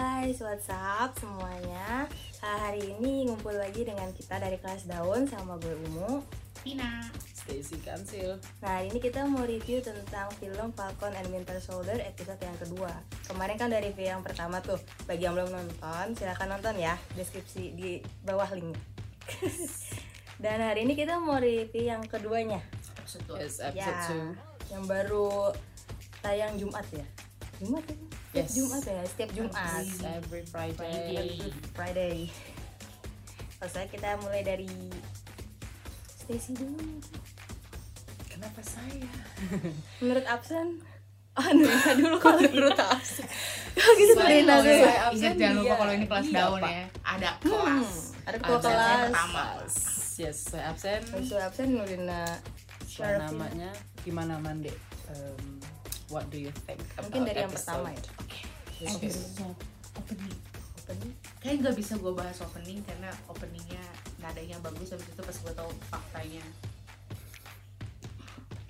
guys, what's up semuanya? Ah, hari ini ngumpul lagi dengan kita dari kelas daun sama gue Umu. Tina Stacy Kansil Nah, hari ini kita mau review tentang film Falcon and Winter Soldier episode yang kedua. Kemarin kan dari review yang pertama tuh. Bagi yang belum nonton, silahkan nonton ya. Deskripsi di bawah link. Dan hari ini kita mau review yang keduanya, episode dua. Yes, episode Ya. yang baru tayang Jumat ya. Jumat ya? Setiap Yes. Jumat ya, setiap Jumat. 2 Every Friday, Friday. Good Friday. Selesai kita mulai dari Stacy dulu. Kenapa saya? Menurut absen, oh Nurina dulu kalau Menurut Absen kalau gitu Saya Nurina dulu. saya Ingat absen jangan lupa kalau ini kelas Iya, daun ya. Ada kelas. ada ketua Absen kelas. pertama. Yes, saya absen itu absen Nurina Siapa namanya gimana Mande? Um, what do you think Mungkin dari yang episode? pertama ya. Oke. Episode opening. Opening. Kayaknya nggak bisa gue bahas opening karena openingnya nadanya bagus. Habis itu pas gue tahu faktanya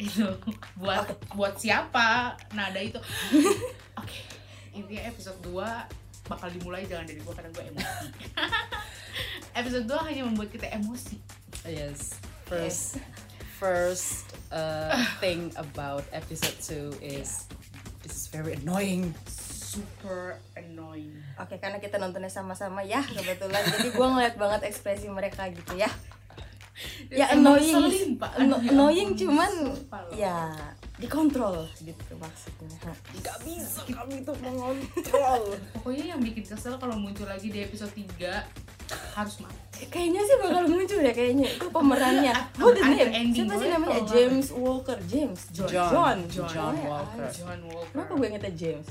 itu buat buat siapa nada itu oke intinya episode 2 bakal dimulai jangan dari gue karena gue emosi episode 2 hanya membuat kita emosi Yes. First first uh, thing about episode 2 is this is very annoying. super annoying Oke, karena kita nontonnya sama-sama ya kebetulan. Jadi gua ngeliat banget ekspresi mereka gitu ya. Ya annoying, ngeselin, Pak. Anno- Aduh, ya annoying cuman ya dikontrol gitu maksudnya. Gak bisa kami itu mengontrol. pokoknya yang bikin kesel kalau muncul lagi di episode 3 harus mati Kayaknya sih bakal muncul ya kayaknya itu pemerannya. Oh, the name. Siapa sih namanya? James Walker. James. John. John. John. Oh, ya, Walker. ah. John Walker Kenapa gue ingetnya James?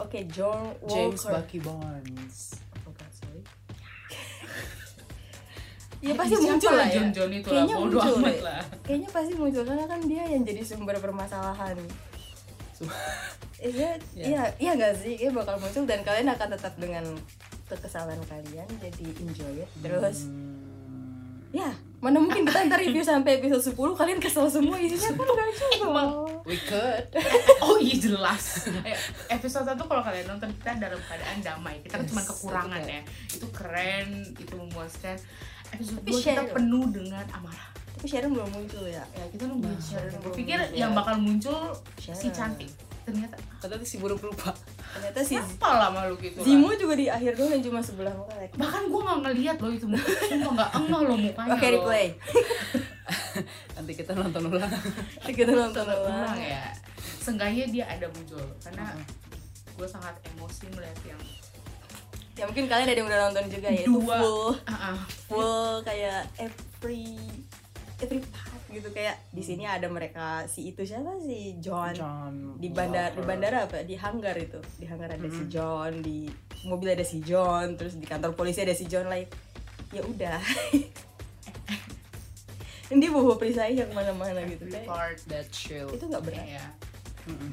Oke, John Walker. James Bucky Barnes. Oh, God, sorry. Ya pasti Siapa muncul lah ya. John John itu lah Kayaknya muncul amat lah Kayaknya pasti muncul karena kan dia yang jadi sumber permasalahan. Is it? Ya. Iya, iya nggak sih? Dia bakal muncul dan kalian akan tetap dengan kekesalan kalian jadi enjoy it. Terus Hmm. ya, mana mungkin kita ntar review sampai episode 10 kalian kesel semua isinya kan gak coba. we could. oh iya jelas Eh, episode 1 kalau kalian nonton kita dalam keadaan damai kita kan Yes, cuma kekurangan itu ya itu keren itu memuaskan episode Tapi 2 kita penuh dengan amarah Tapi Sharon belum muncul ya. ya kita nungguin Nah, Sharon gue belum pikir yang bakal muncul si Sharon. cantik ternyata Ternyata si buruk lupa. Ternyata si apa lah makhluk itu lah. Zimo juga di akhir doang yang cuma sebelah muka. like. bahkan gue nggak ngeliat loh itu muka sumpah nggak enggak loh mukanya Oke, replay. Nanti kita nonton ulang. Kita nonton Nonton ulang. ulang ya seenggaknya dia ada muncul karena Uh-uh. gue sangat emosi melihat yang Ya mungkin kalian ada yang udah nonton juga ya. Itu Dua. full ah, ah. full kayak every every part gitu kayak di sini ada mereka si itu siapa si John, John di bandara di Walker. bandara apa? Di hanggar itu. Di hanggar ada si Mhm. John di mobil ada si John terus di kantor polisi ada si John like ya udah. Dia bawa perisai yang ke mana-mana gitu kayak. part That chill. itu nggak berat. Ya Mm-mm.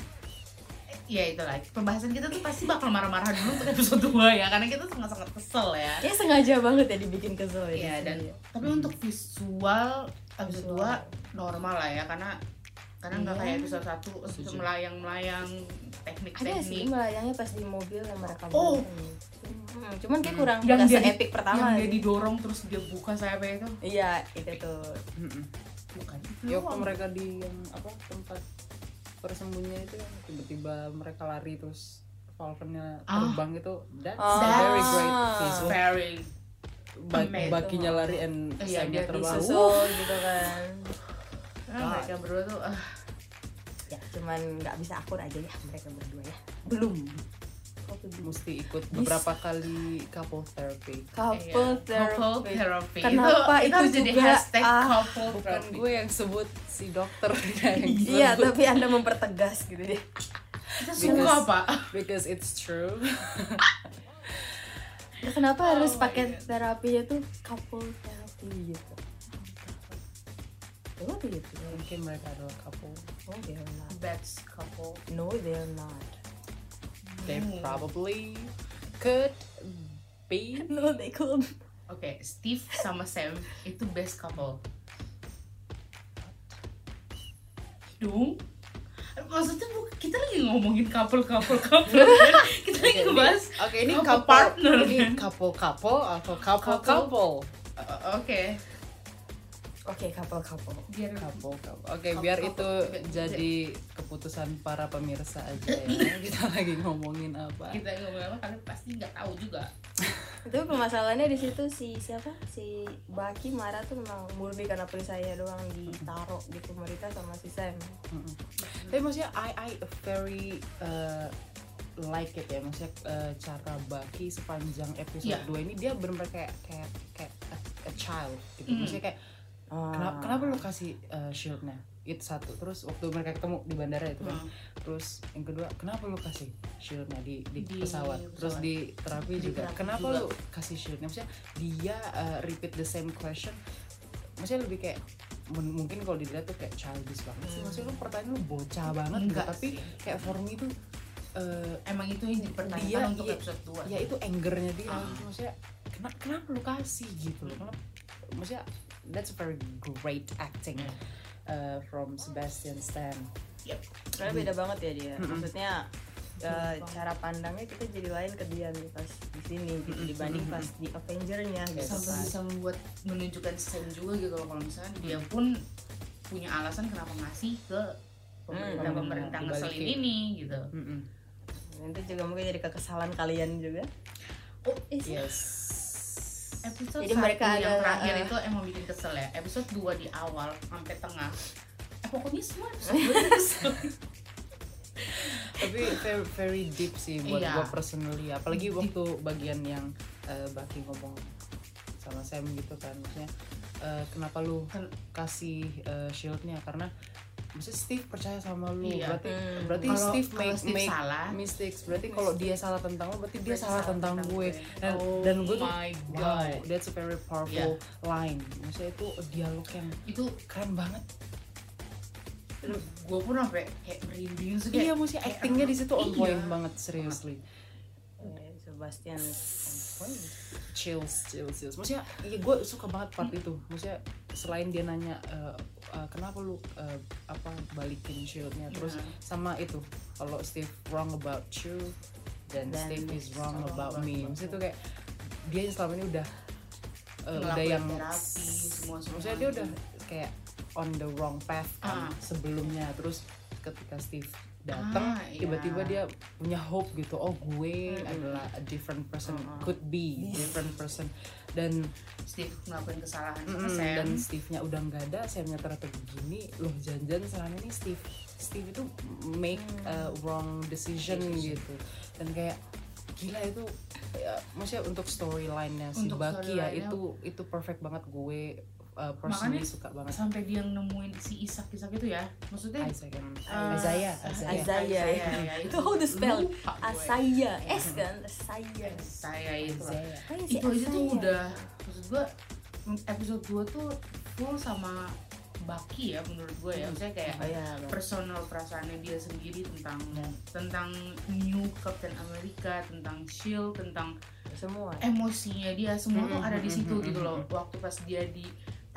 ya itu lah. Pembahasan kita tuh pasti bakal marah-marah dulu untuk episode 2 ya karena kita sangat-sangat kesel ya. Kayak sengaja banget ya dibikin kesel ya Iya di dan sini. tapi untuk visual episode. 2 normal lah ya karena karena nggak Iya. kayak episode 1 Setuju. melayang-melayang ada sih melayangnya pas di mobil yang mereka Oh. Hmm, cuman kayak Hmm. kurang yang dia di- se-epic pertama yang dia didorong terus dia buka sayapnya itu iya itu tuh bukan Ya waktu mereka di yang apa tempat persembunyian itu yang tiba-tiba mereka lari terus Falconnya Ah. terbang itu that's Ah. very great visual. very Ba- amazing. bakinya lari and Iya, dia terbang. gitu kan. Karena mereka berdua tuh ah, ya cuman nggak bisa akur aja ya mereka berdua ya. Belum. Mesti ikut beberapa kali couple therapy. couple iya, couple therapy. therapy. Kenapa itu, itu harus jadi juga, hashtag ah, Bukan couple therapy. gue yang sebut si dokter yang iya sebut. tapi anda mempertegas gitu deh. Kita Because- suka pak. because it's true. Ya, kenapa Oh harus pakai God. terapinya tuh couple therapy gitu What do you think? Mungkin mereka adalah couple. Oh, they're not. best couple No, they're not. They Hmm. probably could be. No, they could. Oke, Steve sama Sam itu best couple. Dong? Maksudnya bu- kita lagi ngomongin couple couple couple kan? Kita lagi Oke, ini, ngebahas oke ini couple couple, partner. ini couple couple atau couple Couple. couple Uh, oke Oke, couple couple. biar couple couple. Oke, Couple, biar couple. itu Oke, jadi keputusan para pemirsa aja ya. Kita lagi ngomongin apa? kita ngomong apa kalian pasti nggak tahu juga Itu permasalahannya di situ si siapa? Si Baki marah tuh memang murni karena saya doang ditaruh di pemerintah sama si Sam. Mm-mm. Tapi maksudnya I I very uh, like it ya, maksudnya uh, cara Baki sepanjang episode Iya. 2 ini dia benar kayak kayak kayak a, a child gitu. Mm. Maksudnya kayak kenapa, kenapa lu kasih uh, shieldnya? Itu satu. Terus waktu mereka ketemu di bandara itu kan. Hmm. Terus yang kedua, kenapa lu kasih shieldnya di, di, Di pesawat? Terus di terapi Di juga. terapi kenapa juga. lu kasih shieldnya? Maksudnya dia uh, repeat the same question. Maksudnya lebih kayak mun- mungkin kalau dilihat tuh kayak childish banget sih. Hmm. Maksudnya lu pertanyaan lu bocah banget gitu. Enggak Tapi sih. kayak for me tuh uh, emang itu yang dipertanyakan Dia- untuk iya. episode 2 ya itu angernya dia. Ah. Maksudnya kenapa, kenapa lu kasih gitu loh? Kenapa? Maksudnya that's a very great acting uh, from Sebastian Stan. Karena beda banget ya dia. Maksudnya eh, cara pandangnya kita jadi lain ke dia nih pas di sini gitu, dibanding pas di Avengernya gitu sampai kan. bisa membuat menunjukkan Sam juga gitu kalau misalnya dia pun punya alasan kenapa ngasih ke pemerintah Hmm, pemerintah ngeselin ini gitu Mm-mm. Nanti juga mungkin jadi kekesalan kalian juga. oh Yes. Episode Jadi mereka yang adalah, terakhir eh, itu emang bikin kesel ya episode 2 di awal sampai tengah eh, pokoknya semua episode kesel. tapi very, very deep sih buat Iya. gua personally apalagi Deep. waktu bagian yang uh, Baki ngomong sama Sam gitu kan maksudnya uh, kenapa lu Kan- kasih uh, shieldnya karena maksudnya Steve percaya sama lu Iya. berarti Hmm. berarti Kalau- Steve make Steve make salah, mistakes berarti kalau dia salah tentang lo berarti dia salah salah tentang tentang gue gue. dan Oh dan gue tuh my wow God. that's a very powerful line maksudnya itu dialog yang itu keren banget gue pun sampai kayak merinding sih iya maksudnya actingnya di situ on iya. point banget seriously Sebastian chills chills chills maksudnya iya gue suka banget part itu. Maksudnya selain dia nanya eh, eh, kenapa lu eh, apa balikin shieldnya terus Iya. sama itu kalau Steve wrong about you dan Steve is wrong about about me. maksudnya itu kayak dia yang selama ini udah eh, udah yang terapi, semua- maksudnya dia udah kayak on the wrong path kan Ah. sebelumnya. Terus ketika Steve datang Ah, iya. tiba-tiba dia punya hope gitu oh gue Mm-mm. adalah a different person Mm-mm. could be different person. Dan Steve ngelakuin kesalahan sama mm, Sam. dan Steve-nya udah nggak ada Sam-nya ternyata begini loh janjian selama ini Steve Steve itu make a wrong decision gitu. Dan kayak gila itu ya, maksudnya untuk storyline-nya si Baki ya itu itu perfect banget gue uh, personally Makanya suka banget sampai dia nemuin si Isak Isak itu ya maksudnya Isaac eh, Isaiah Isaiah Isaiah. ya, itu How to spell? Asaya, S kan? Asaya. saya itu. Isaiah itu aja tuh udah maksud gue episode 2 tuh full sama Baki ya menurut gue ya maksudnya kayak Oh iya, personal perasaannya dia sendiri tentang Ya. tentang new Captain America tentang Shield tentang semua. emosinya dia semua tuh Mm, ada di situ mm, gitu loh mm. waktu pas dia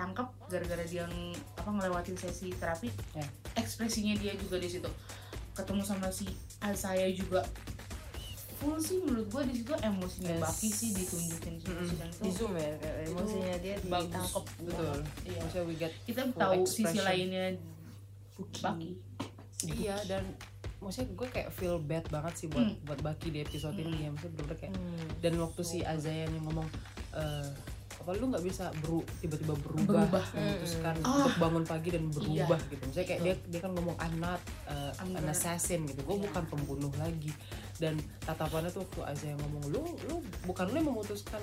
ditangkap gara-gara dia ng- apa ngelewatin sesi terapi Ya. ekspresinya dia juga di situ ketemu sama si Asaya juga full sih menurut gua di situ emosinya Yes. Baki sih ditunjukin sih Mm-mm. dan Di zoom ya, emosinya dia ditangkap. betul iya. maksudnya we get kita tahu sisi expression. lainnya Baki iya dan maksudnya gue kayak feel bad banget sih buat Hmm. buat Baki di episode ini ya maksudnya bener-bener kayak Hmm. dan waktu si Azaya yang ngomong eh apa lu nggak bisa beru tiba-tiba berubah, Berubah. memutuskan Mm-mm. untuk bangun pagi dan berubah gitu. Misalnya kayak Betul. dia dia kan ngomong I'm not uh, an assassin gitu. Gue Iya. bukan pembunuh lagi. Dan tatapannya tuh waktu Azaya ngomong lu lu bukan lu yang memutuskan.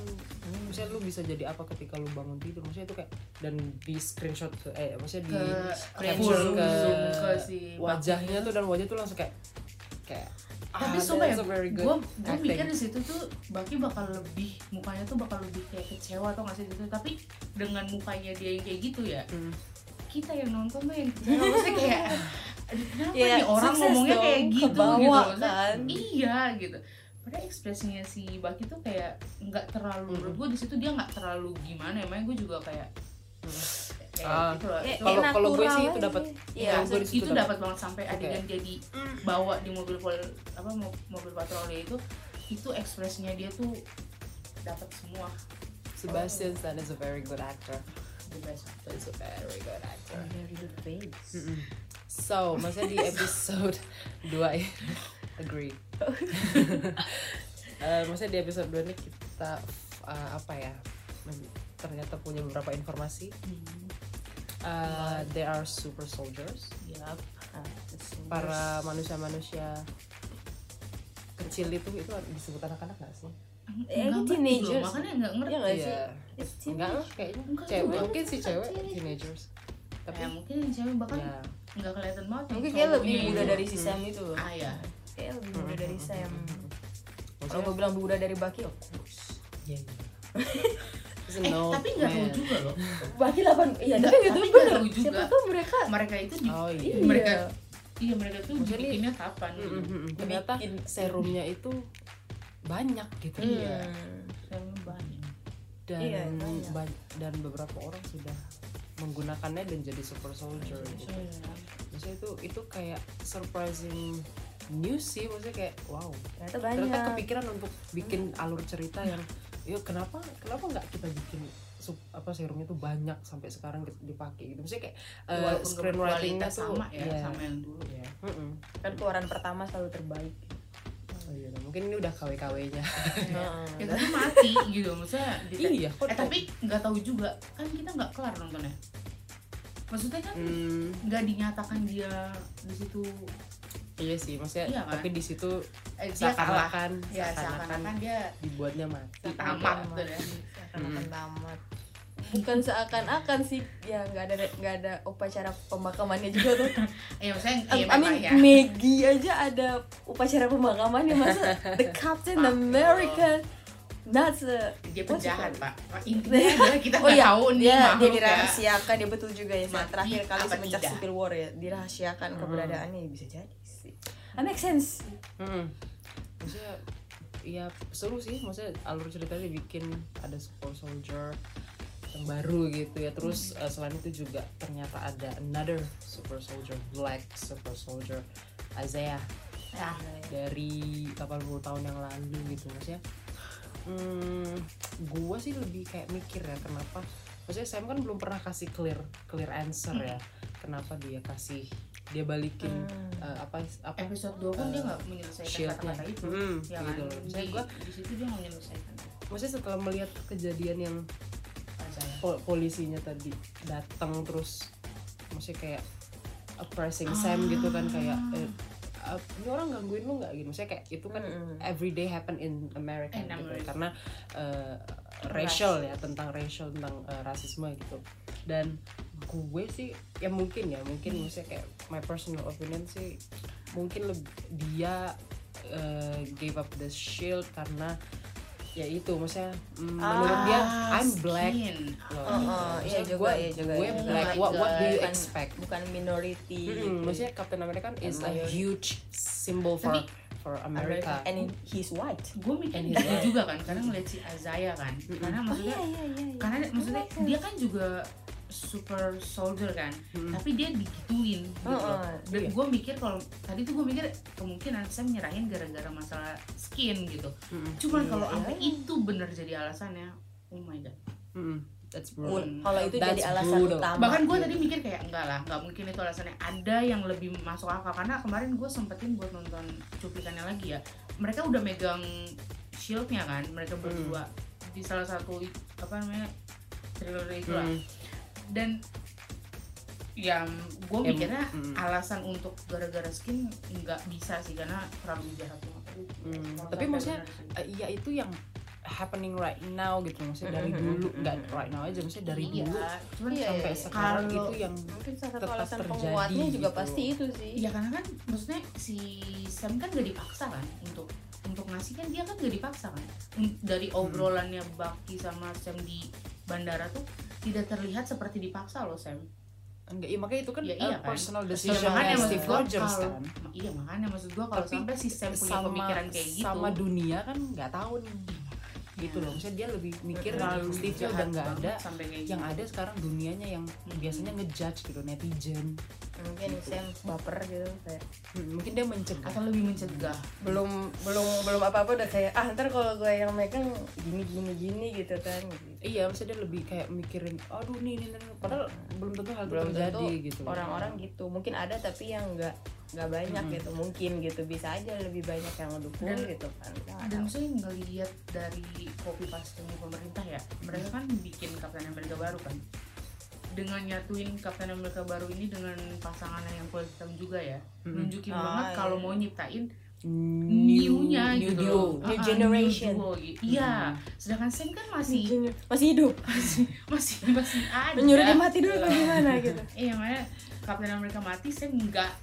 Misalnya lu bisa jadi apa ketika lu bangun tidur. Maksudnya itu kayak dan di screenshot ke eh maksudnya di ke capture ke zoom ke si wajahnya tuh dan wajah tuh langsung kayak kayak tapi ah, sumpah ya gue gue mikir di situ tuh Baki bakal lebih mukanya tuh bakal lebih kayak kecewa atau nggak sih gitu tapi dengan mukanya dia yang kayak gitu ya Hmm. kita yang nonton tuh yang kecewa. Maksudnya kayak "Aduh, kenapa Ya, nih orang ngomongnya dong, kayak gitu? kebawa gitu kan. iya gitu. Padahal ekspresinya si Baki tuh kayak nggak terlalu menurut gue di situ dia nggak terlalu gimana emang gue juga kayak kayak Ah. gitu Kalau- gue sih itu dapat- Iya, gue situ itu dapat- banget sampai Oke. adegan jadi bawa di mobil pol apa mo- mobil patroli itu itu ekspresinya dia tuh dapat semua. Sebastian Stan is a very good actor. The best He's a very good actor. Very good face. So, maksudnya di episode 2 ya Agree. Eh, Maksudnya di episode 2 ini kita uh, Apa ya Ternyata punya beberapa informasi Uh, They are super soldiers. Ah, terus Para manusia-manusia Kecil itu itu disebut anak-anak gak sih? Eh, Nggak ngerti teenagers. makanya nggak ngerti. Iya nggak sih? Iya. It's Enggak lah kayaknya Enggak cewek. juga. Mungkin sih cewek teenagers. Tapi ya mungkin cewek bahkan ya. nggak kelihatan banget mungkin kayak lebih muda dari si Sam itu. Loh ah ya kayak lebih muda dari Sam. Kalau Maksudnya gue bilang muda dari Baki of course. Iya iya eh tapi nggak tahu juga loh Baki 8 iya Nggak, tapi bener nggak tahu juga. siapa tahu mereka mereka itu di Oh iya mereka iya mereka tuh Maksudnya bikinnya kapan Mm, gitu mm, mm. Ternyata Bikin. serumnya itu banyak gitu Iya. Hmm. Serumnya banyak dan Iya, banyak. ba- dan beberapa orang sudah menggunakannya dan jadi super soldier gitu. Maksudnya itu itu kayak surprising news sih maksudnya kayak wow ternyata banyak ternyata kepikiran untuk bikin alur cerita yang yuk kenapa kenapa nggak kita bikin sup- apa serumnya tuh banyak sampai sekarang di- dipakai gitu maksudnya kayak uh, walaupun screenwritingnya tuh sama ya iya. sama yang dulu ya Mm-mm. kan keluaran pertama selalu terbaik Oh iya, mungkin ini udah KW-KW-nya. ya tapi mati gitu maksudnya di- iya, kok eh tapi nggak tahu juga kan kita nggak kelar nontonnya maksudnya kan Hmm, nggak dinyatakan dia di situ iya sih, maksudnya Iya kan? tapi di situ eh, dia kalah. Seakan-akan ya seakan-akan dia dibuatnya mati. tamat. tuh ya. Seakan-akan tamat. Bukan seakan-akan sih ya nggak ada nggak ada upacara pemakamannya juga tuh. Ya maksudnya iya I mean ya? Maggie aja ada upacara pemakamannya masa the Captain America not se dia What's it penjahat pak. Intinya adalah kita Oh iya, tahu nih dia dia makhluk ya. dirahasiakan dia betul juga ya. Saat Mati terakhir kali semenjak tidak? Civil War ya dirahasiakan Hmm. keberadaannya ya bisa jadi sih. That make sense. Hmm. Maksudnya ya seru sih, maksudnya alur ceritanya dibikin ada super soldier yang baru gitu ya. Terus Hmm. eh, selain itu juga ternyata ada another super soldier, black super soldier Isaiah. Ya. Dari 80 tahun yang lalu gitu maksudnya. Hmm, gua sih lebih kayak mikir ya kenapa? Maksudnya Sam kan belum pernah kasih clear clear answer ya kenapa dia kasih dia balikin Hmm. eh, apa apa? Episode 2 kan dia nggak menyelesaikan kata-kata itu. Hmm, ya kan? gitu di, Maksudnya gua di situ dia nggak menyelesaikan. maksudnya setelah melihat kejadian yang Isaiah po- polisinya tadi datang terus maksudnya kayak oppressing Sam gitu kan kayak eh, uh, ini orang gangguin lu nggak? Gitu. Maksudnya kayak itu kan Mm-mm. everyday happen in America In gitu. America. karena uh, racial ya tentang racial tentang uh, rasisme gitu. Dan gue sih ya mungkin ya mungkin maksudnya kayak my personal opinion sih mungkin lebih dia uh, gave up the shield karena ya itu maksudnya mm, menurut dia Ah, I'm black. skin. loh, Oh, gitu. oh, iya Maksudnya juga, gue- iya juga, gue iya black. What what do you Bukan- expect? bukan minority Mm-mm, gitu. maksudnya Captain America kan is a huge symbol for Tapi- for America. And he's white. Gue mikir And he's juga kan karena ngeliat si Isaiah kan. Karena maksudnya iya iya karena maksudnya dia kan juga super soldier kan Hmm. tapi dia digituin gitu Oh, oh, dan iya. gue mikir kalau tadi tuh gue mikir kemungkinan saya menyerahin gara-gara masalah skin gitu Mm-mm. cuman Iya, kalau sampai itu bener jadi alasannya oh my god Mm-mm. That's brutal. kalau itu That's jadi alasan brutal. utama bahkan gue gitu. tadi mikir kayak enggak lah nggak mungkin itu alasannya ada yang lebih masuk akal karena kemarin gue sempetin buat nonton cuplikannya lagi ya mereka udah megang shieldnya kan mereka Hmm. berdua di salah satu apa namanya trailer itu lah Mm. Dan yang gue mikirnya mm. alasan untuk gara-gara skin nggak bisa sih karena terlalu jahat banget Kalau tapi maksudnya. Eh, ya itu yang happening right now gitu maksudnya dari dulu nggak right now aja maksudnya dari iya, dulu cuman Iya, sampai iya. sekarang Kalau- itu yang mungkin salah satu tetap alasan terjadi penguatnya juga gitu. pasti itu sih Iya karena kan maksudnya si Sam kan gak dipaksa kan untuk untuk ngasih kan dia kan gak dipaksa kan dari Hmm. obrolannya Bucky sama Sam di bandara tuh tidak terlihat seperti dipaksa loh Sam. enggak iya makanya itu kan Ya, uh, iya kan. personal Ya, decision makanya Steve Rogers kalau- kan Iya makanya maksud gua kalau sampai si Sam punya sama pemikiran kayak gitu. sama dunia kan nggak tahu nih gitu loh maksudnya dia lebih mikir Terlalu Steve udah nggak ada sampai kayak yang gitu. ada sekarang dunianya yang biasanya ngejudge gitu netizen mungkin Sam baper gitu kayak Hmm, mungkin dia mencegah. atau lebih mencegah. Belum belum belum apa apa udah kayak ah ntar kalau gue yang megang gini gini gini gitu kan gitu. iya maksudnya dia lebih kayak mikirin aduh nih ini, ini. padahal belum tentu hal itu belum terjadi tentu gitu. orang-orang gitu. Mungkin ada tapi yang nggak nggak banyak Mm-mm. gitu. Mungkin gitu. Bisa aja lebih banyak yang ngedukung Dan- gitu kan. Nggak dan tahu. saya ngelihat dari copy paste pemerintah ya? Mereka kan bikin Captain America baru kan dengan nyatuin Captain America baru ini dengan pasangannya yang kulit hitam juga ya. Nunjukin Ah, banget iya. kalau mau nyiptain new new-nya new gitu duo. New Ah, ah, generation. duo gitu. iya. Sedangkan Sam kan masih masih hidup. masih masih masih ada. Menyuruh dia mati dulu apa gimana gitu. Iya makanya Captain America mati Sam enggak.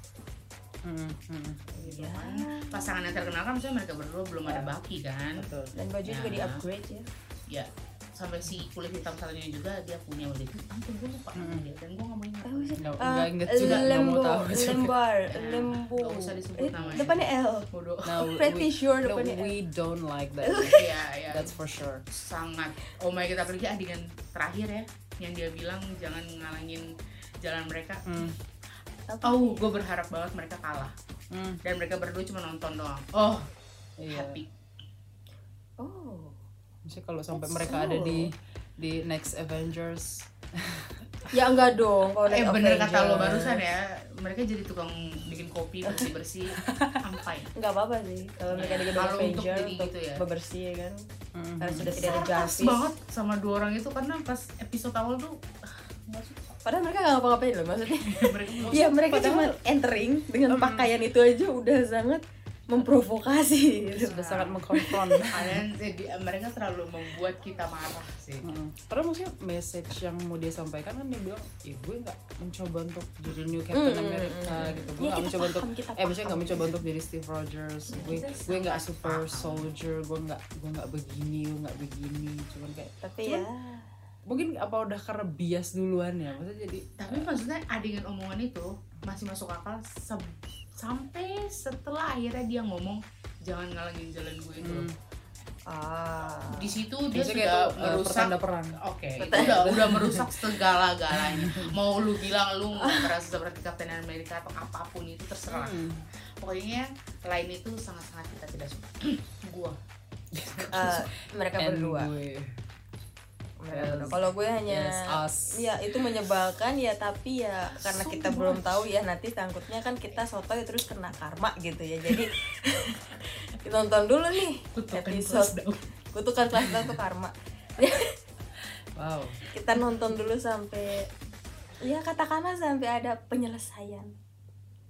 Mm, mm, gitu Ya. kan. Pasangan yang terkenal kan misalnya mereka berdua belum ada baki kan. Betul. Dan baju juga Ya. di upgrade ya. Ya sampai si kulit hitam satunya juga dia punya kulit hitam tuh gue lupa Hmm. dia. Dan gue nggak mau ingat tahu sih. Nggak- Ah, nggak inget juga, nggak mau tahu juga. lembar lembo nggak usah disebut Eh, namanya. depannya L. Bodoh. No, pretty we, sure no, depannya L. we don't like that iya iya that's for sure. Sangat. Oh my god apalagi adegan terakhir ya yang dia bilang jangan ngalangin jalan mereka. Hmm, Apa? Oh gue berharap banget mereka kalah. Hmm, dan mereka berdua cuma nonton doang. Oh. Iya happy Maksudnya kalau sampai That's mereka so. ada di di next Avengers. Ya enggak dong kalau eh bener kata lo Avengers. barusan ya mereka jadi tukang bikin kopi bersih bersih sampai nggak apa-apa sih kalau mereka di gedung untuk Avenger jadi untuk gitu ya. bebersih ya kan? Hmm, karena sudah tidak ada Jarvis banget sama dua orang itu karena pas episode awal tuh ah, padahal mereka nggak ngapa-ngapain loh maksudnya. Mereka Iya mereka Padahal- cuma entering dengan pakaian itu aja udah sangat memprovokasi gitu. sudah sangat mengkonfront kalian jadi mereka terlalu membuat kita marah sih Hmm. Karena maksudnya message yang mau dia sampaikan kan dia bilang, ya gue nggak mencoba untuk jadi new Captain Mm, America mm. gitu. Gue Ya, nggak mencoba untuk, paham, eh maksudnya nggak mencoba untuk jadi Steve Rogers. Gue Kita gue nggak super paham. soldier. Gue nggak gue nggak begini, gue nggak begini. Cuman kayak Tapi Cuman- ya mungkin apa udah karena bias duluan ya. Maksudnya jadi tapi maksudnya adegan omongan itu masih masuk akal se- sampai setelah akhirnya dia ngomong jangan ngalangin jalan gue itu hmm, ah di situ dia biasanya kayak sudah itu, uh, merusak perang. Oke, itu Betul. udah udah merusak segala-galanya. Mau lu bilang lu nggak merasa seperti Captain America atau apa pun itu terserah. Hmm. Pokoknya lain itu sangat-sangat kita tidak suka. Gua. eh, mereka And berdua. gue. Yes. Kalau gue hanya Yes, us. ya itu menyebalkan ya tapi ya karena So kita much. belum tahu ya nanti takutnya kan kita sotoy terus kena karma gitu ya. Jadi kita nonton dulu nih Kutukan episode kutukan kelas tuh karma. Wow. kita nonton dulu sampai ya katakanlah sampai ada penyelesaian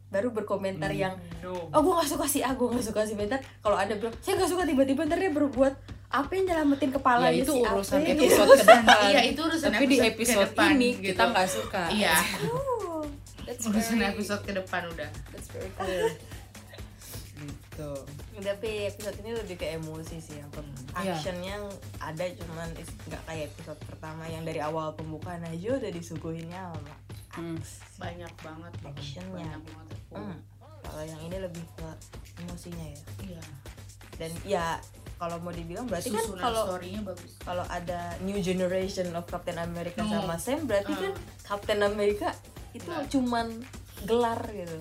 baru berkomentar Hmm. yang No. oh gue gak suka si A gue gak suka si B Ntar kalau ada bilang saya gak suka tiba-tiba ntar dia berbuat apa yang nyelamatin kepala Ya itu si urusan P?" episode ke depan. Iya, itu urusan Tapi di episode ke episode depan, ini gitu. kita nggak suka. Iya, Oh, that's urusan very- episode ke depan udah. that's very clear Gitu. tapi episode ini lebih ke emosi sih yang Iya. actionnya ada cuman nggak kayak episode pertama yang dari awal pembukaan aja udah disuguhinnya sama Hmm. Banyak banget Actionnya. Banyak banget. Hmm. kalau yang ini lebih ke emosinya ya Iya. dan ya kalau mau dibilang berarti kan Susunan kalau story-nya bagus. kalau ada new generation of Captain America Oh. sama Sam berarti Uh. kan Captain America itu Nggak. cuman gelar gitu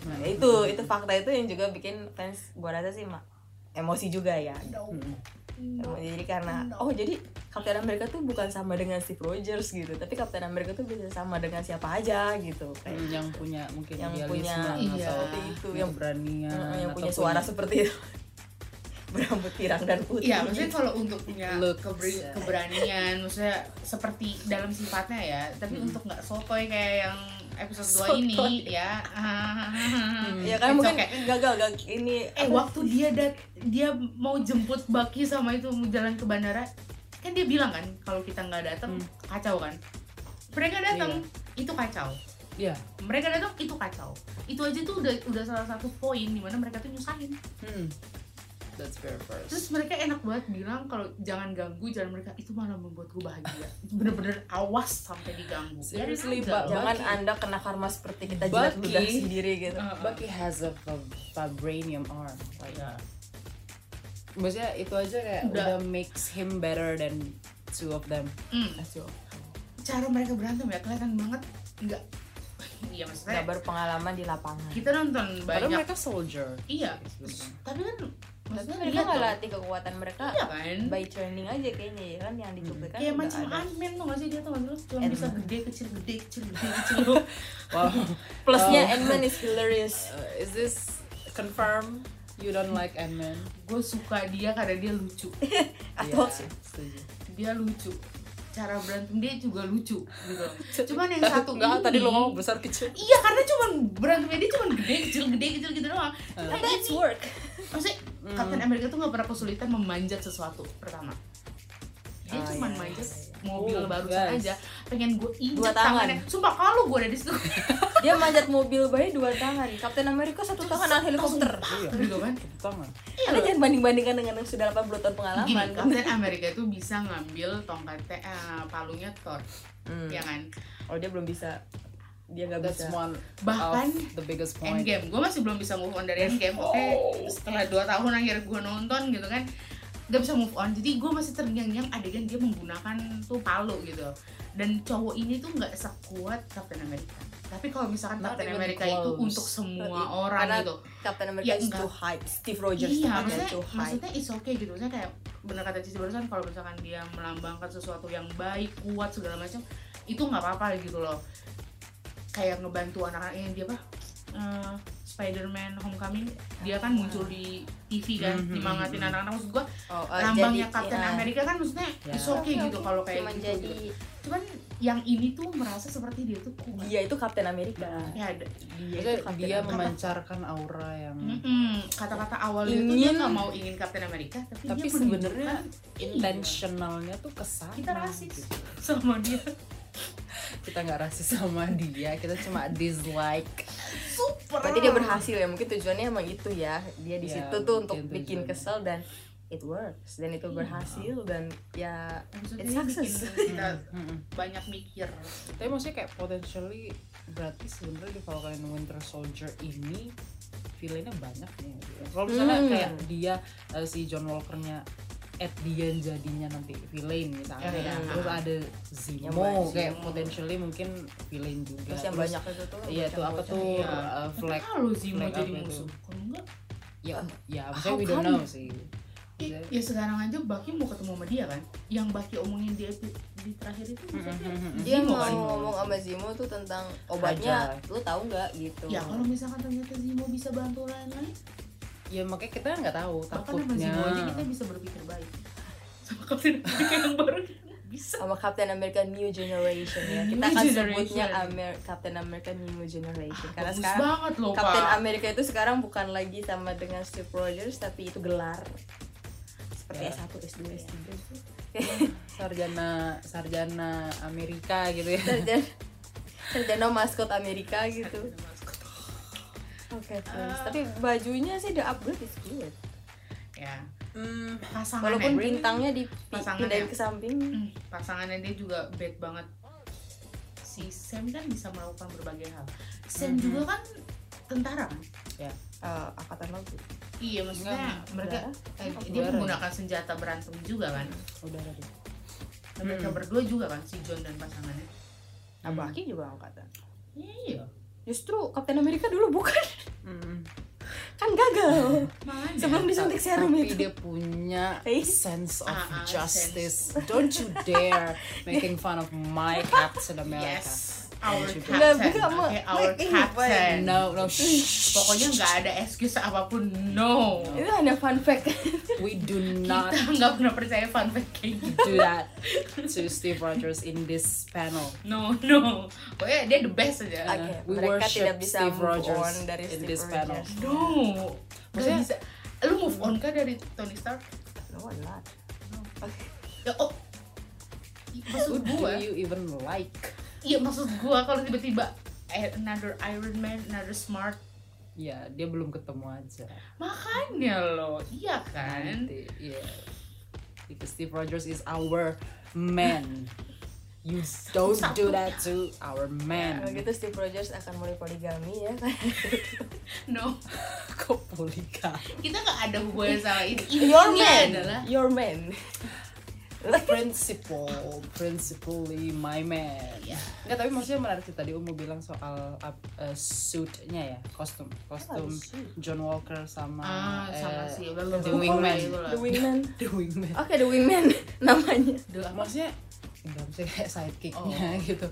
nah, Hmm. itu itu fakta itu yang juga bikin fans gua rasa sih mak emosi juga ya Hmm. jadi karena oh jadi Captain America tuh bukan sama dengan Steve Rogers gitu tapi Captain America tuh bisa sama dengan siapa aja gitu kayak Hmm, yang punya mungkin Yang punya- Iya. itu yang keberanian uh, yang punya suara seperti itu berambut pirang dan putih Iya, maksudnya kalau untuk punya keber- keberanian, maksudnya seperti dalam sifatnya ya, tapi Hmm. untuk nggak sotoy kayak yang episode 2 Sotoy. ini ya. ya kan It's mungkin okay. gagal gagal ini Eh apa- waktu dia dat dia mau jemput Baki sama itu mau jalan ke bandara, kan dia bilang kan kalau kita nggak datang Hmm. kacau kan. Mereka datang itu kacau. Iya. Mereka datang itu kacau. Itu aja tuh udah udah salah satu poin di mana mereka tuh nyusahin. Hmm. That's very first. Terus mereka enak banget bilang kalau jangan ganggu jalan mereka itu malah membuat gue bahagia. Bener-bener awas sampai diganggu. Seriously, jangan Bucky. anda kena karma seperti kita jilat ludah sendiri gitu Uh, uh. Bucky has a vib- vibranium arm. Like, Iya. maksudnya itu aja kayak Udah. udah, makes him better than two of them Hmm, Asyik. cara mereka berantem ya kelihatan banget nggak iya maksudnya Nggak berpengalaman di lapangan. kita nonton padahal banyak mereka soldier iya sebenarnya. tapi kan Tapi maksudnya mereka lihat nggak latih kekuatan mereka iya kan? by training aja kayaknya ya kan yang dicuplikan kayak udah macam. Ant-Man tuh gak sih? Dia tuh sih? Lu cuma bisa gede kecil gede kecil gede kecil wow. Plusnya Oh. Ant-Man is hilarious. Uh, is this confirm you don't like Ant-Man? Gue suka dia karena dia lucu. Atau Iya, setuju. dia lucu. Cara berantem dia juga lucu gitu. Cuman yang satu enggak ini tadi lo ngomong besar kecil. Iya karena cuman berantemnya dia cuman gede kecil gede kecil gitu doang. Uh. That's work. Maksudnya Hmm. Captain America tuh gak pernah kesulitan memanjat sesuatu pertama dia Oh, cuma iya, manjat iya, mobil Oh, barusan guys. aja pengen gue Dua injek tangan. tangannya sumpah kalau gue ada di situ Dia manjat mobil bayi dua tangan. Captain America satu tangan al helikopter. Iya. gitu kan tangan Karena jangan banding-bandingkan dengan yang sudah 80 tahun pengalaman. gini Captain America itu bisa ngambil tongkatnya eh, palunya Thor Hmm. ya kan Oh dia belum bisa. Dia nggak bisa. one Bahkan the biggest point. Endgame. Gue masih belum bisa move on dari Endgame. Oke setelah 2 tahun akhirnya gue nonton gitu kan gak bisa move on. Jadi gue masih terngiang-ngiang adegan dia menggunakan tuh palu gitu. Dan cowok ini tuh nggak sekuat Captain America. Tapi kalau misalkan Not Captain America itu close. untuk semua orang karena gitu. Captain America Ya, is too high. Steve Rogers iya maksudnya too high. maksudnya is okay gitu. Maksudnya kayak bener kata Cici barusan kalau misalkan dia melambangkan sesuatu yang baik kuat segala macam itu nggak apa-apa gitu loh kayak ngebantu anak-anak yang dia apa Eh, Spider-Man Homecoming dia kan muncul di TV kan Mhm. nyemangatin anak-anak maksud gua Oh, uh, lambangnya jadi, Captain ya. America kan maksudnya Ya. is okay Oke, gitu oke. kalau kayak Cuman gitu, jadi gitu. cuman yang ini tuh merasa seperti dia tuh kuat dia itu Captain America. ya Dia itu Captain dia America. memancarkan aura yang Mm-mm. kata-kata awal dia tuh dia Ingin- nggak mau ingin Captain America tapi, tapi dia sebenarnya menunjukkan intentionalnya tuh ke sana kita rasis gitu. sama dia kita nggak rasis sama dia kita cuma dislike super Berarti dia berhasil ya. Mungkin tujuannya emang itu ya. Dia di Ya, situ tuh untuk mungkin bikin kesel dan it works dan itu Iya. berhasil dan ya Maksudnya bikin success. kita banyak mikir tapi maksudnya kayak potentially berarti sebenarnya di Falcon and Winter Soldier ini villainnya banyak nih kalau misalnya Hmm. kayak dia eh, si John Walkernya at the end jadinya nanti villain misalnya. Ya, ya. terus ada Yang Zemo banyak, kayak potentially mungkin villain juga. Terus yang banyak itu tuh iya tuh apa tuh Iya. uh, flag kalau Zimo flag jadi itu? musuh? kalau enggak ya ya maksudnya we don't know sih. Ya, ya sekarang aja Baki mau ketemu sama dia kan? Yang Baki omongin di epi- di terakhir itu dia mau kan? ngomong sama Zimo tuh tentang obatnya lu tahu nggak gitu? Ya kalau misalkan ternyata Zimo bisa bantu lain-lain ya makanya kita nggak tahu bahkan takutnya. Zimo aja kita bisa berpikir baik. Sama Captain America yang baru. Bisa. Sama Captain America New Generation ya. Kita New akan Generation. sebutnya Amer Captain America New Generation. Karena bagus sekarang banget loh Captain pak. America itu sekarang bukan lagi sama dengan Steve Rogers tapi itu gelar. Seperti Ya. S1, S2, S3 sarjana sarjana Amerika gitu ya. Sarjana sarjana maskot Amerika gitu. Oke terus Ah. tapi bajunya sih the upgrade is good ya. Hmm, pasangannya walaupun bintangnya Pasangannya. dipindahin ke samping. Hmm, pasangannya dia juga bad banget. Si Sam kan bisa melakukan berbagai hal. Sam Mhm. juga kan tentara kan? Eh, angkatan laut iya maksudnya Enggak, mereka udara. eh, dia udara. menggunakan senjata berantem juga kan? Udah tadi Dan mereka Hmm. berdua juga kan si John dan pasangannya? Nah, Bucky juga angkatan. Iya justru Captain America dulu bukan? Kan gagal. Makanya sebelum disuntik serum tapi itu. dia punya sense of Ah, ah, justice. don't you dare making fun of my Captain America. yes our captain. bukan, okay, our ini, captain. No no shh. pokoknya nggak ada excuse apa pun no. Itu hanya fun fact. We do not kita nggak pernah percaya fun fact kayak gitu. do that to Steve Rogers in this panel. No no. Pokoknya dia the best aja. Oke, we mereka worship tidak bisa Steve move Rogers on dari in Steve this panel. Rogers. no. Nggak Maksudnya- bisa lu move on kah dari Tony Stark? No, I'm not. ya oh. Maksud who do you even like iya maksud gua kalau tiba-tiba eh, another Iron Man another smart. Ya dia belum ketemu aja. Makanya loh iya kan? Nanti iya. Because Steve Rogers is our man. You don't do that to our man. Kalau gitu Steve Rogers akan mulai poligami ya. Kan no. Kok polika kita nggak ada hubungan sama itu. Your man. adalah Your man principle principally my man Iya. nggak tapi maksudnya menarik sih tadi Umu bilang soal uh, uh, suitnya ya kostum kostum John Walker sama ah sama eh, si The Wingman. The Wingman The Wingman Oke The Wingman namanya The apa? maksudnya enggak maksudnya kayak sidekicknya Oh. gitu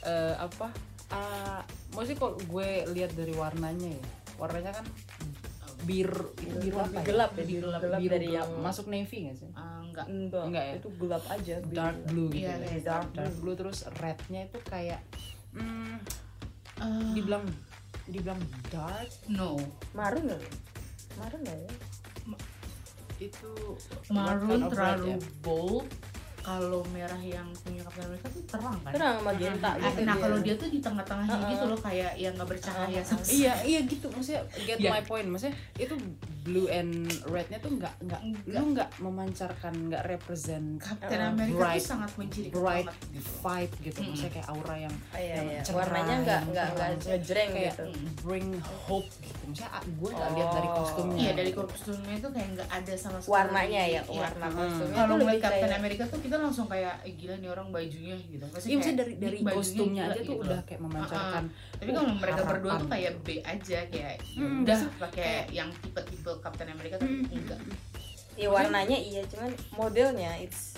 Eh, apa ah, maksudnya kalau gue lihat dari warnanya ya warnanya kan biru itu biru apa ya? gelap ya biru, gelap, biru dari gelap. yang masuk navy nggak sih Ah, enggak. Enggak, Enggak ya? itu gelap aja dark blue gitu Iya, ya. dark, dark blue. terus rednya itu kayak hmm, Ah, dibilang dibilang dark? No. Marun nggak? Marun nggak ya? Itu kind of red terlalu ya? bold kalau merah yang punya Captain America tuh terang kan? Terang magenta Eh, gitu. nah kalau dia tuh di tengah-tengahnya Uh-uh. gitu loh kayak yang nggak bercahaya sama iya iya gitu maksudnya get Iya. my point. Maksudnya itu blue and rednya tuh nggak nggak lu nggak memancarkan nggak represent Captain uh, America bright tuh sangat mencirikan bright banget. gitu. vibe gitu. Maksudnya kayak aura yang Ah, iya, yang iya. cerah, warnanya nggak nggak nggak ngejreng kayak gitu. bring hope gitu maksudnya ah, gue nggak lihat dari Oh. kostumnya Iya dari kostumnya itu kayak nggak ada sama sekali warnanya ya Iya. warna Hmm. kostumnya Kalau tuh ngeliat Captain kayak America tuh kita langsung kayak eh, gila nih orang bajunya gitu. Pasti Iya maksudnya kayak, dari dari "Ih, bajunya kostumnya gila," aja tuh gitu udah kayak memancarkan Tapi kalau mereka harapan. berdua tuh kayak B aja kayak ya Hmm, udah pakai yang tipe-tipe Captain America tapi Hmm. enggak. ya warnanya iya cuman modelnya it's